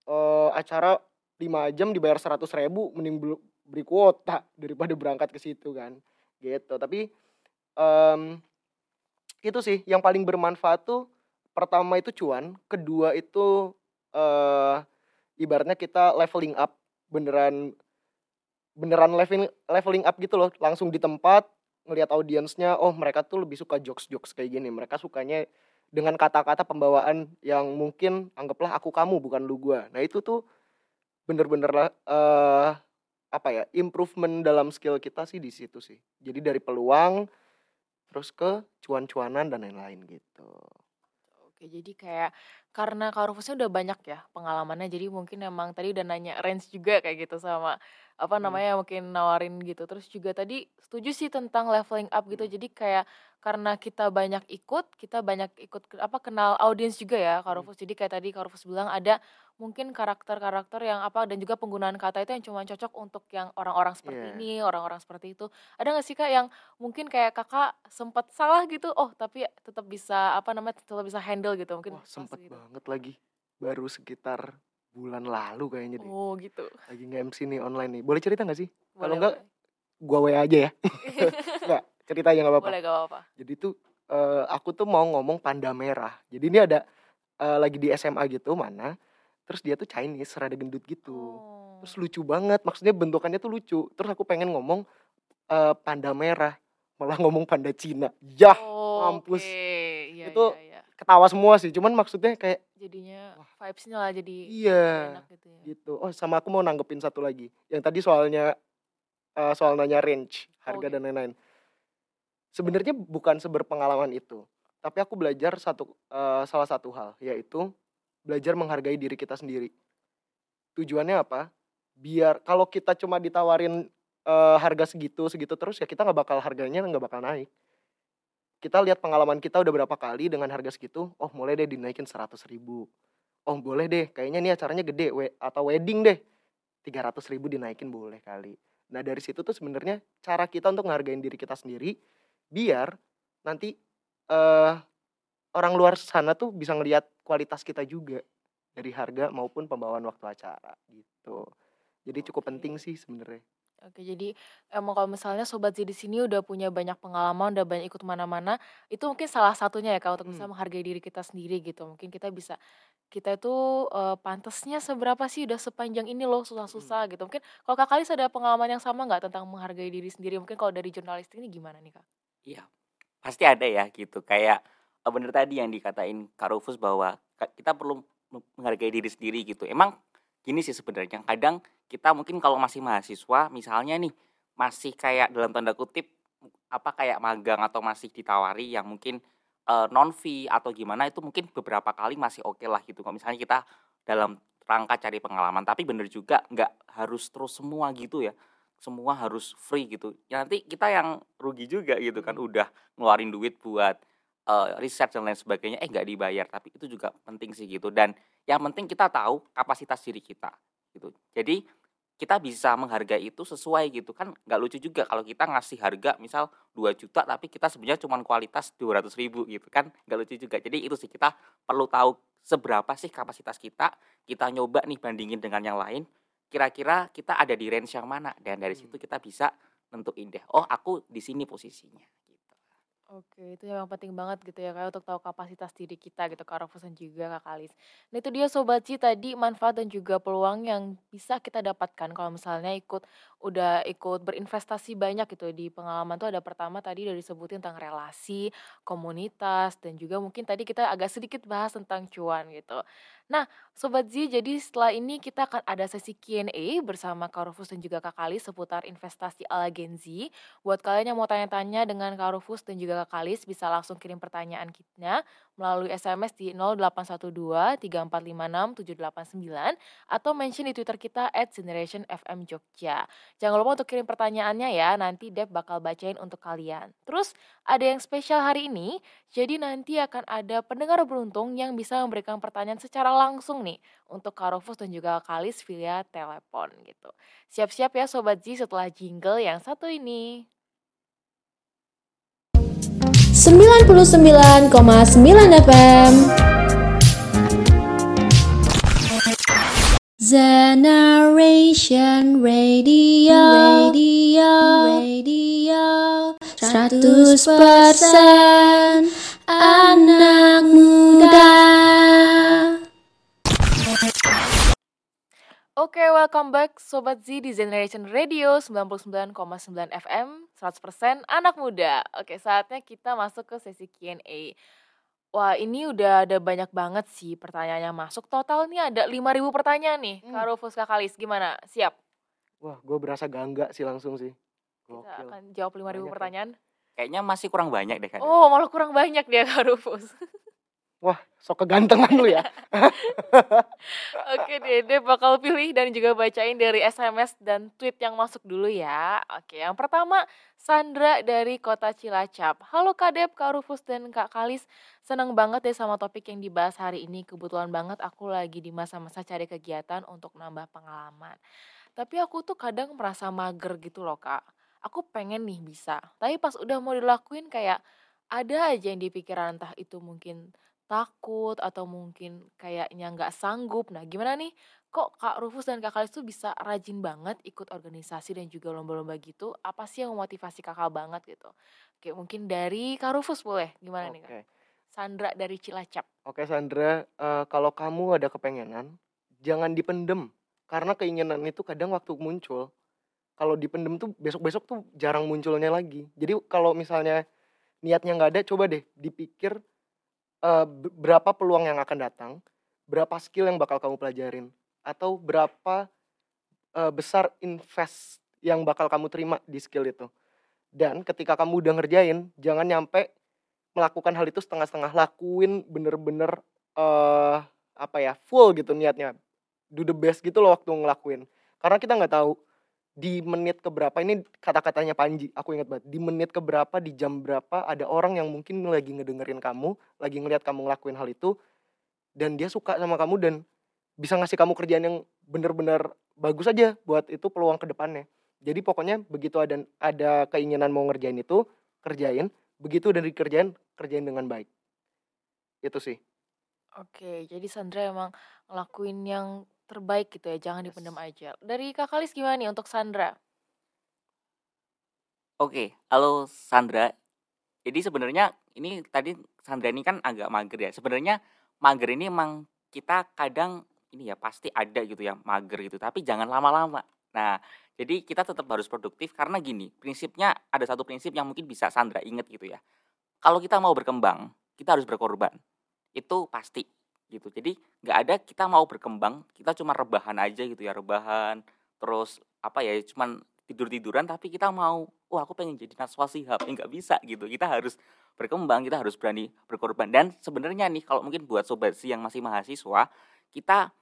G: eh, acara 5 jam dibayar 100 ribu mending beri kuota daripada berangkat ke situ kan. Gitu. Tapi em, itu sih yang paling bermanfaat tuh pertama itu cuan, kedua itu eh ibaratnya kita leveling up beneran beneran leveling leveling up gitu loh langsung di tempat ngelihat audiensnya oh mereka tuh lebih suka jokes jokes kayak gini mereka sukanya dengan kata-kata pembawaan yang mungkin anggaplah aku kamu bukan lu gua. Nah itu tuh bener-bener lah eh apa ya improvement dalam skill kita sih di situ sih. Jadi dari peluang terus ke cuan-cuanan dan lain-lain gitu.
E: Oke, jadi kayak karena Kak Rufusnya udah banyak ya pengalamannya, jadi mungkin emang tadi udah nanya range juga kayak gitu sama apa
G: Hmm.
E: namanya mungkin nawarin gitu. Terus juga tadi setuju sih tentang leveling up gitu.
G: Hmm.
E: Jadi kayak karena kita banyak ikut, kita banyak ikut apa kenal audiens juga ya Kak
G: Hmm.
E: Jadi kayak tadi Kak Rufus bilang ada mungkin karakter-karakter yang apa dan juga penggunaan kata itu yang cuma cocok untuk yang orang-orang seperti
G: Iya.
E: ini, orang-orang seperti itu. Ada nggak sih Kak yang mungkin kayak kakak sempat salah gitu, oh tapi tetap bisa apa namanya tetap bisa handle gitu mungkin
G: wah sempet
E: gitu.
G: banget lagi baru sekitar bulan lalu kayaknya deh
E: Oh gitu.
G: lagi nge-MC nih online nih boleh cerita nggak sih Kalau
E: boleh.
G: gua WA aja ya Enggak, cerita aja nggak apa-apa
E: boleh gak apa-apa.
G: jadi tuh eh, aku tuh mau ngomong panda merah jadi ini ada eh, lagi di SMA gitu mana terus dia tuh Chinese rada gendut gitu
E: Oh.
G: terus lucu banget maksudnya bentukannya tuh lucu terus aku pengen ngomong eh, panda merah malah ngomong panda Cina ya
E: Oh,
G: mampus.
E: Oke, iya,
G: Itu
E: iya.
G: Ketawa semua sih cuman maksudnya kayak
E: Jadinya vibes-nya lah jadi
G: iya
E: enak gitu ya.
G: gitu. Oh sama aku mau nanggepin satu lagi. Yang tadi soalnya eh, soal nanya range harga
E: Oke.
G: dan lain-lain. Sebenarnya bukan seberpengalaman itu tapi aku belajar satu eh, salah satu hal yaitu belajar menghargai diri kita sendiri. Tujuannya apa? Biar kalau kita cuma ditawarin eh, harga segitu segitu terus ya kita nggak bakal harganya nggak bakal naik kita lihat pengalaman kita udah berapa kali dengan harga segitu oh mulai deh dinaikin seratus ribu. Oh boleh deh kayaknya ini acaranya gede we, atau wedding deh. 300 ribu dinaikin boleh kali. Nah dari situ tuh sebenarnya cara kita untuk ngehargain diri kita sendiri biar nanti eh orang luar sana tuh bisa ngelihat kualitas kita juga dari harga maupun pembawaan waktu acara gitu. Jadi cukup penting sih sebenarnya
E: Oke, jadi emang kalau misalnya Sobat Z di sini udah punya banyak pengalaman, udah banyak ikut mana-mana, itu mungkin salah satunya ya Kak untuk bisa
G: Hmm.
E: menghargai diri kita sendiri gitu. Mungkin kita bisa kita itu eh, pantasnya seberapa sih udah sepanjang ini loh susah-susah gitu. Mungkin kalau Kak Kalis ada pengalaman yang sama nggak tentang menghargai diri sendiri? Mungkin kalau dari jurnalistik ini gimana nih Kak?
H: Iya, pasti ada ya gitu. Kayak bener tadi yang dikatain Kak Rufus bahwa kita perlu me- menghargai diri sendiri gitu. Emang gini sih sebenarnya. Kadang kita mungkin kalau masih mahasiswa, misalnya nih masih kayak dalam tanda kutip apa kayak magang atau masih ditawari yang mungkin eh, non fee atau gimana itu mungkin beberapa kali masih oke lah gitu. Kalau misalnya kita dalam rangka cari pengalaman, tapi bener juga nggak harus terus semua gitu ya semua harus free gitu. Ya nanti kita yang rugi juga gitu kan udah ngeluarin duit buat eh, riset dan lain sebagainya eh nggak dibayar tapi itu juga penting sih gitu dan yang penting kita tahu kapasitas diri kita gitu. Jadi kita bisa menghargai itu sesuai gitu. Kan nggak lucu juga kalau kita ngasih harga misal 2 juta tapi kita sebenarnya cuma kualitas 200 ribu gitu kan. Nggak lucu juga. Jadi itu sih kita perlu tahu seberapa sih kapasitas kita. Kita nyoba nih bandingin dengan yang lain. Kira-kira kita ada di range yang mana? Dan dari situ kita bisa nentuin deh oh aku di sini posisinya
E: Oke, itu yang penting banget gitu ya kayak untuk tahu kapasitas diri kita gitu Kak Rufus dan juga Kak Kalis. Nah itu dia Sobat Ci tadi manfaat dan juga peluang yang bisa kita dapatkan kalau misalnya ikut udah ikut berinvestasi banyak gitu di pengalaman tuh ada pertama tadi udah disebutin tentang relasi, komunitas dan juga mungkin tadi kita agak sedikit bahas tentang cuan gitu. Nah, Sobat Z, jadi setelah ini kita akan ada sesi Q&A bersama Kak Rufus dan juga Kak Kalis seputar investasi ala Gen Z. Buat kalian yang mau tanya-tanya dengan Kak Rufus dan juga Kak Kalis, bisa langsung kirim pertanyaan kita melalui SMS di 0812 3456 789 atau mention di Twitter kita at Generation FM Jogja. Jangan lupa untuk kirim pertanyaannya ya, nanti Deb bakal bacain untuk kalian. Terus ada yang spesial hari ini, jadi nanti akan ada pendengar beruntung yang bisa memberikan pertanyaan secara langsung nih untuk Kak Rufus dan juga Kalis via telepon gitu. Siap-siap ya Sobat Z setelah jingle yang satu ini.
A: 99,9 FM Generation Radio. Radio. Radio. 100% anak muda
E: Oke, welcome back Sobat Z di Generation Radio 99,9 FM 100% anak muda. Oke, saatnya kita masuk ke sesi Q&A. Wah, ini udah ada banyak banget sih pertanyaan yang masuk. Total nih ada 5000 pertanyaan nih.
G: Hmm.
E: Kak Rufus, Kak Kalis, gimana? Siap?
G: Wah, gue berasa gangga sih langsung sih.
E: Kita
G: Gokil.
E: akan jawab 5000
G: Banyak ya.
E: pertanyaan.
H: kayaknya masih kurang banyak deh kan
E: Oh, malah kurang banyak dia Kak Rufus.
G: Wah, sok kegantengan lu ya.
E: Oke, Dede bakal pilih dan juga bacain dari SMS dan tweet yang masuk dulu ya. Oke, yang pertama Sandra dari Kota Cilacap. Halo Kak Dep, Kak Rufus, dan Kak Kalis. Senang banget deh sama topik yang dibahas hari ini. Kebetulan banget aku lagi di masa-masa cari kegiatan untuk nambah pengalaman. Tapi aku tuh kadang merasa mager gitu loh Kak. Aku pengen nih bisa. Tapi pas udah mau dilakuin kayak ada aja yang di pikiran entah itu mungkin takut atau mungkin kayaknya nggak sanggup. Nah, gimana nih? Kok Kak Rufus dan Kak Kalis tuh bisa rajin banget ikut organisasi dan juga lomba-lomba gitu? Apa sih yang memotivasi kakak banget gitu? Oke, mungkin dari Kak Rufus boleh. Gimana nih Kak? Sandra dari Cilacap.
G: Oke Sandra, eh, kalau kamu ada kepengenan, jangan dipendem. Karena keinginan itu kadang waktu muncul, kalau dipendem tuh besok-besok tuh jarang munculnya lagi. Jadi kalau misalnya niatnya nggak ada, coba deh dipikir be- berapa peluang yang akan datang, berapa skill yang bakal kamu pelajarin, atau berapa eh, besar invest yang bakal kamu terima di skill itu. Dan ketika kamu udah ngerjain, jangan nyampe melakukan hal itu setengah-setengah. Lakuin bener-bener eh apa ya full gitu niatnya. Do the best gitu loh waktu ngelakuin. Karena kita nggak tahu di menit keberapa ini kata-katanya Panji aku ingat banget. Di menit keberapa di jam berapa ada orang yang mungkin lagi ngedengerin kamu lagi ngelihat kamu ngelakuin hal itu dan dia suka sama kamu dan bisa ngasih kamu kerjaan yang bener-bener bagus aja buat itu peluang ke depannya. Jadi pokoknya begitu ada ada keinginan mau ngerjain itu kerjain. Begitu dan dikerjain kerjain dengan baik. Itu sih.
E: Oke, jadi Sandra emang ngelakuin yang terbaik gitu ya, jangan dipendam aja. Dari Kak Kalis gimana nih untuk Sandra?
H: Oke, halo Sandra. Jadi sebenarnya ini tadi Sandra ini kan agak mager ya. Sebenarnya mager ini emang kita kadang ini ya pasti ada gitu ya mager gitu, tapi jangan lama-lama. Nah, jadi kita tetap harus produktif karena gini, prinsipnya ada satu prinsip yang mungkin bisa Sandra inget gitu ya. Kalau kita mau berkembang, kita harus berkorban. Itu pasti gitu. Jadi nggak ada kita mau berkembang, kita cuma rebahan aja gitu ya, rebahan. Terus apa ya, cuman tidur-tiduran tapi kita mau, wah aku pengen jadi naswa sihab, ya nggak bisa gitu. Kita harus berkembang, kita harus berani berkorban. Dan sebenarnya nih kalau mungkin buat sobat si yang masih mahasiswa, kita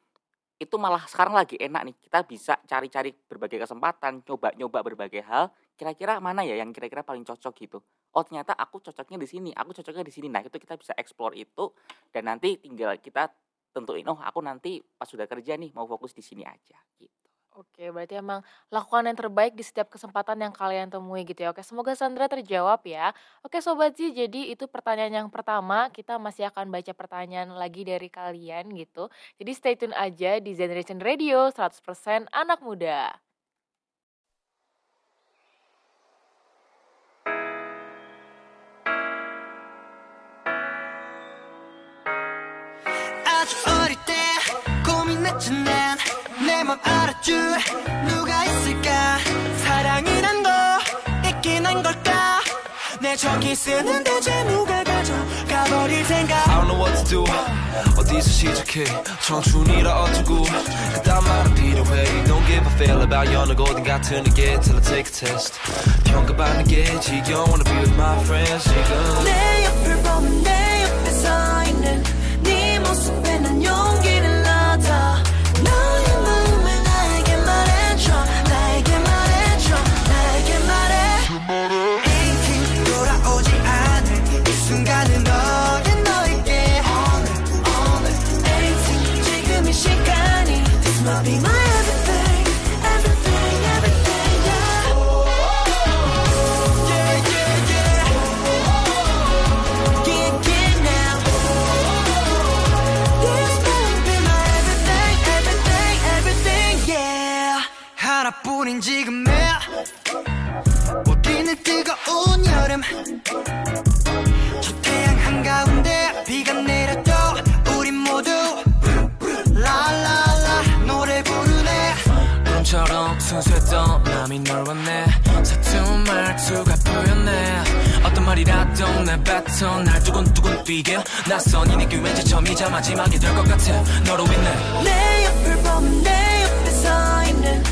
H: itu malah sekarang lagi enak nih kita bisa cari-cari berbagai kesempatan coba-nyoba berbagai hal kira-kira mana ya yang kira-kira paling cocok gitu? Oh ternyata aku cocoknya di sini aku cocoknya di sini. Nah itu kita bisa explore itu dan nanti tinggal kita tentuin oh aku nanti pas sudah kerja nih mau fokus di sini aja gitu
E: Oke, berarti emang lakukan yang terbaik di setiap kesempatan yang kalian temui gitu ya. Oke, semoga Sandra terjawab ya. Oke Sobat Zi, jadi itu pertanyaan yang pertama. Kita masih akan baca pertanyaan lagi dari kalian gitu. Jadi stay tune aja di Generation Radio 100% anak muda.
F: 아 난내맘 알아줄 누가 있을까? 사랑이란 거 있긴 한 걸까? 내 저기 쓰는 대체 누가 가져가버릴 생각.
J: I don't know what to do. 어디서 시작해? 청춘이라 어쩌고? 그딴 말은 필요해. Don't give a feel about 연애 고등 같은 게 till I take a test. 평가받는 게 지겨워. Wanna be with my friends. 지금
F: 내 옆을
J: 말이라도 내뱉어 날 두근두근 뛰게. 낯선 이 느낌 왠지 처음이자 마지막이 될 것 같아. 너로 인해.
F: 내 옆을 보면 내 옆에 서 있는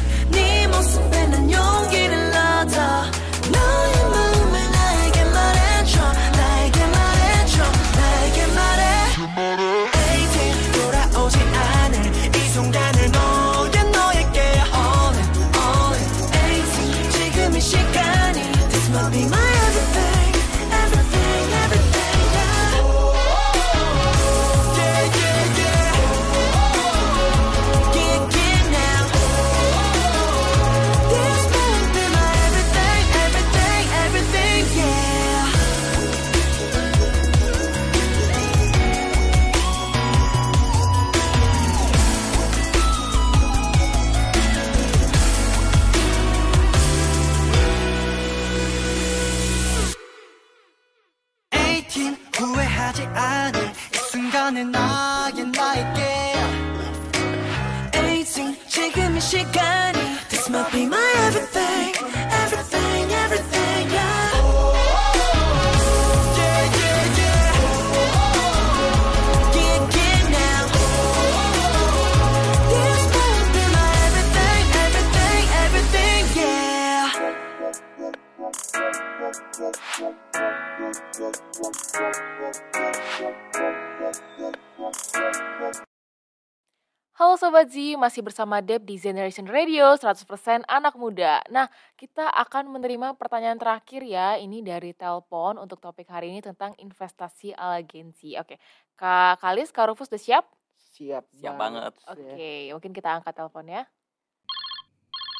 E: masih bersama Deb di Generation Radio 100% anak muda. Nah, kita akan menerima pertanyaan terakhir ya, ini dari telepon untuk topik hari ini tentang investasi ala Gen Z. Oke, Kak Kalis, Kak Rufus udah siap?
G: Siap,
H: Siap banget.
E: Oke, mungkin kita angkat telepon ya.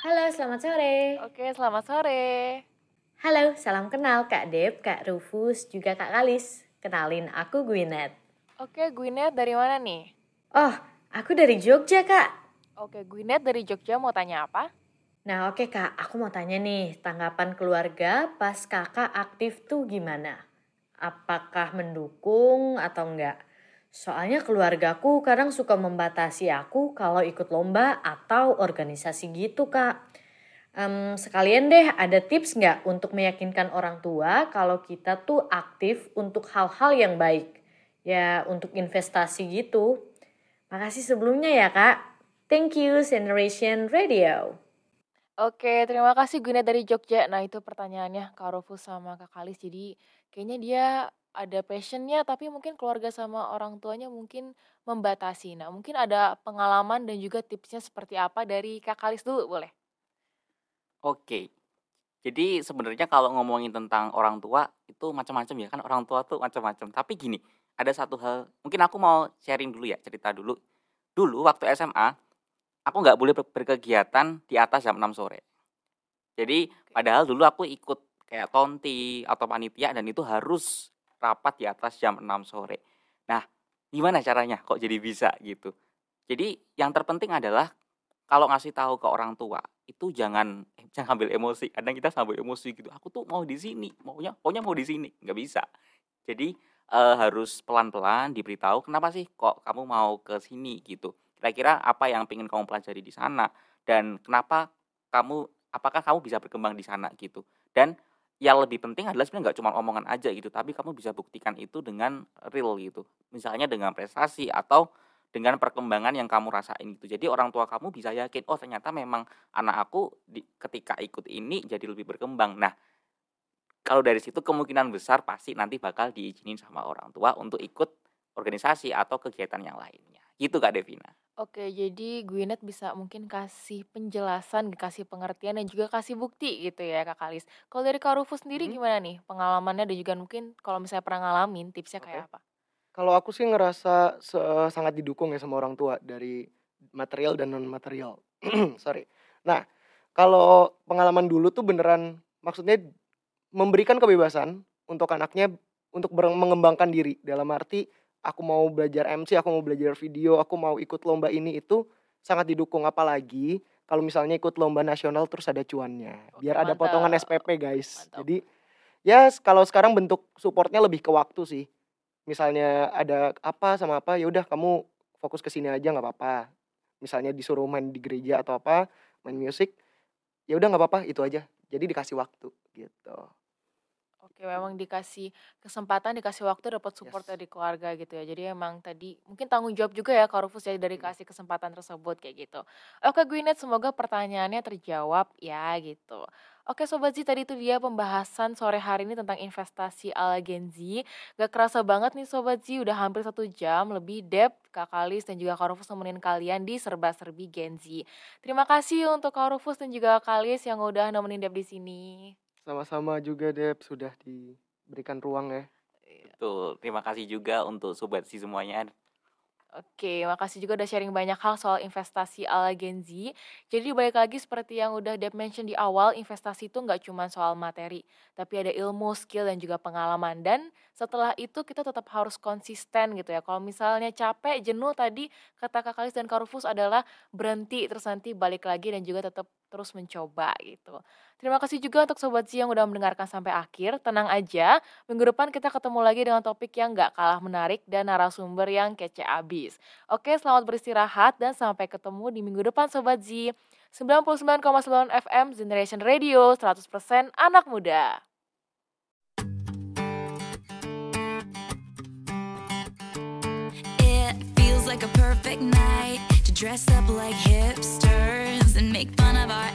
K: Halo, selamat sore.
E: Oke, selamat sore.
K: Halo, salam kenal Kak Deb, Kak Rufus, juga Kak Kalis. Kenalin, aku Gwyneth.
E: Oke, Gwyneth dari mana nih?
K: Oh, aku dari Jogja, Kak.
E: Oke, Gwyneth dari Jogja mau tanya apa?
K: Nah, oke Kak, aku mau tanya nih, tanggapan keluarga pas kakak aktif tuh gimana? Apakah mendukung atau enggak? Soalnya keluargaku kadang suka membatasi aku kalau ikut lomba atau organisasi gitu kak. Em, sekalian deh ada tips nggak untuk meyakinkan orang tua kalau kita tuh aktif untuk hal-hal yang baik. Ya untuk investasi gitu. Makasih sebelumnya ya kak. Thank you Generation Radio.
E: Oke, terima kasih Gwyneth dari Jogja. Nah, itu pertanyaannya Kak Rufus sama Kak Kalis. Jadi, kayaknya dia ada passionnya, tapi mungkin keluarga sama orang tuanya mungkin membatasi. Nah, mungkin ada pengalaman dan juga tipsnya seperti apa dari Kak Kalis dulu, boleh?
H: Oke. Jadi sebenarnya kalau ngomongin tentang orang tua itu macam-macam ya kan orang tua tuh macam-macam. Tapi gini, ada satu hal mungkin aku mau sharing dulu ya cerita dulu. Dulu waktu SMA aku nggak boleh ber- berkegiatan di atas jam 6 sore. Jadi padahal dulu aku ikut kayak tonti atau panitia dan itu harus rapat di atas jam 6 sore. Nah, gimana caranya kok jadi bisa gitu? Jadi yang terpenting adalah kalau ngasih tahu ke orang tua itu jangan eh, jangan ambil emosi. Kadang kita sambil emosi gitu. Aku tuh mau di sini, maunya pokoknya mau di sini, nggak bisa. Jadi eh, harus pelan-pelan diberitahu kenapa sih kok kamu mau ke sini gitu. Kira-kira apa yang pengen kamu pelajari di sana dan kenapa kamu apakah kamu bisa berkembang di sana gitu. Dan yang lebih penting adalah sebenarnya nggak cuma omongan aja gitu, tapi kamu bisa buktikan itu dengan real gitu. Misalnya dengan prestasi atau dengan perkembangan yang kamu rasain gitu. Jadi orang tua kamu bisa yakin, oh ternyata memang anak aku di, ketika ikut ini jadi lebih berkembang. Nah, kalau dari situ kemungkinan besar pasti nanti bakal diizinin sama orang tua untuk ikut organisasi atau kegiatan yang lainnya. Gitu Kak Devina.
E: Oke, jadi Gwyneth bisa mungkin kasih penjelasan, kasih pengertian dan juga kasih bukti gitu ya Kak Kalis. Kalau dari Kak Rufus sendiri
G: Mhm.
E: gimana nih pengalamannya dan juga mungkin kalau misalnya pernah ngalamin tipsnya kayak apa?
G: Kalau aku sih ngerasa se- sangat didukung ya sama orang tua dari material dan non material. Sorry. Nah, kalau pengalaman dulu tuh beneran maksudnya memberikan kebebasan untuk anaknya untuk ber- mengembangkan diri dalam arti aku mau belajar MC, aku mau belajar video, aku mau ikut lomba ini itu sangat didukung apalagi kalau misalnya ikut lomba nasional terus ada cuannya. Biar ada potongan
E: mantap.
G: SPP, guys. Jadi ya kalau sekarang bentuk supportnya lebih ke waktu sih misalnya ada apa sama apa ya udah kamu fokus ke sini aja nggak apa-apa misalnya disuruh main di gereja atau apa main musik ya udah nggak apa-apa itu aja jadi dikasih waktu gitu
E: Oke, memang dikasih kesempatan, dikasih waktu, dapat support dari keluarga gitu ya. Jadi emang tadi mungkin tanggung jawab juga ya Kak Rufus ya dari kasih kesempatan tersebut kayak gitu. Oke Gwyneth, semoga pertanyaannya terjawab ya gitu. Oke Sobat Z, tadi itu dia pembahasan sore hari ini tentang investasi ala Gen Z. Gak kerasa banget nih Sobat Z, udah hampir satu jam lebih Dep, Kak Kalis, dan juga Kak Rufus nemenin kalian di Serba-Serbi Gen Z. Terima kasih untuk Kak Rufus dan juga Kak Kalis yang udah nemenin Dep di sini.
G: Sama-sama juga Dep sudah diberikan ruang ya
H: Betul. Terima kasih juga untuk sobat si semuanya.
E: Oke, makasih juga udah sharing banyak hal soal investasi ala Gen Z. Jadi balik lagi seperti yang udah Deb mention di awal, investasi itu nggak cuma soal materi, tapi ada ilmu, skill, dan juga pengalaman. Dan setelah itu kita tetap harus konsisten gitu ya. Kalau misalnya capek, jenuh tadi kata Kak Kalis dan Kak Rufus adalah berhenti, terus nanti balik lagi dan juga tetap terus mencoba gitu. Terima kasih juga untuk Sobat Z yang udah mendengarkan sampai akhir. Tenang aja, minggu depan kita ketemu lagi dengan topik yang gak kalah menarik dan narasumber yang kece abis. Oke, selamat beristirahat dan sampai ketemu di minggu depan Sobat Z. 99,9 FM Generation Radio, 100% anak muda.
I: It feels like a perfect night to dress up like hipsters and make fun of our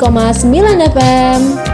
L: 99,9 FM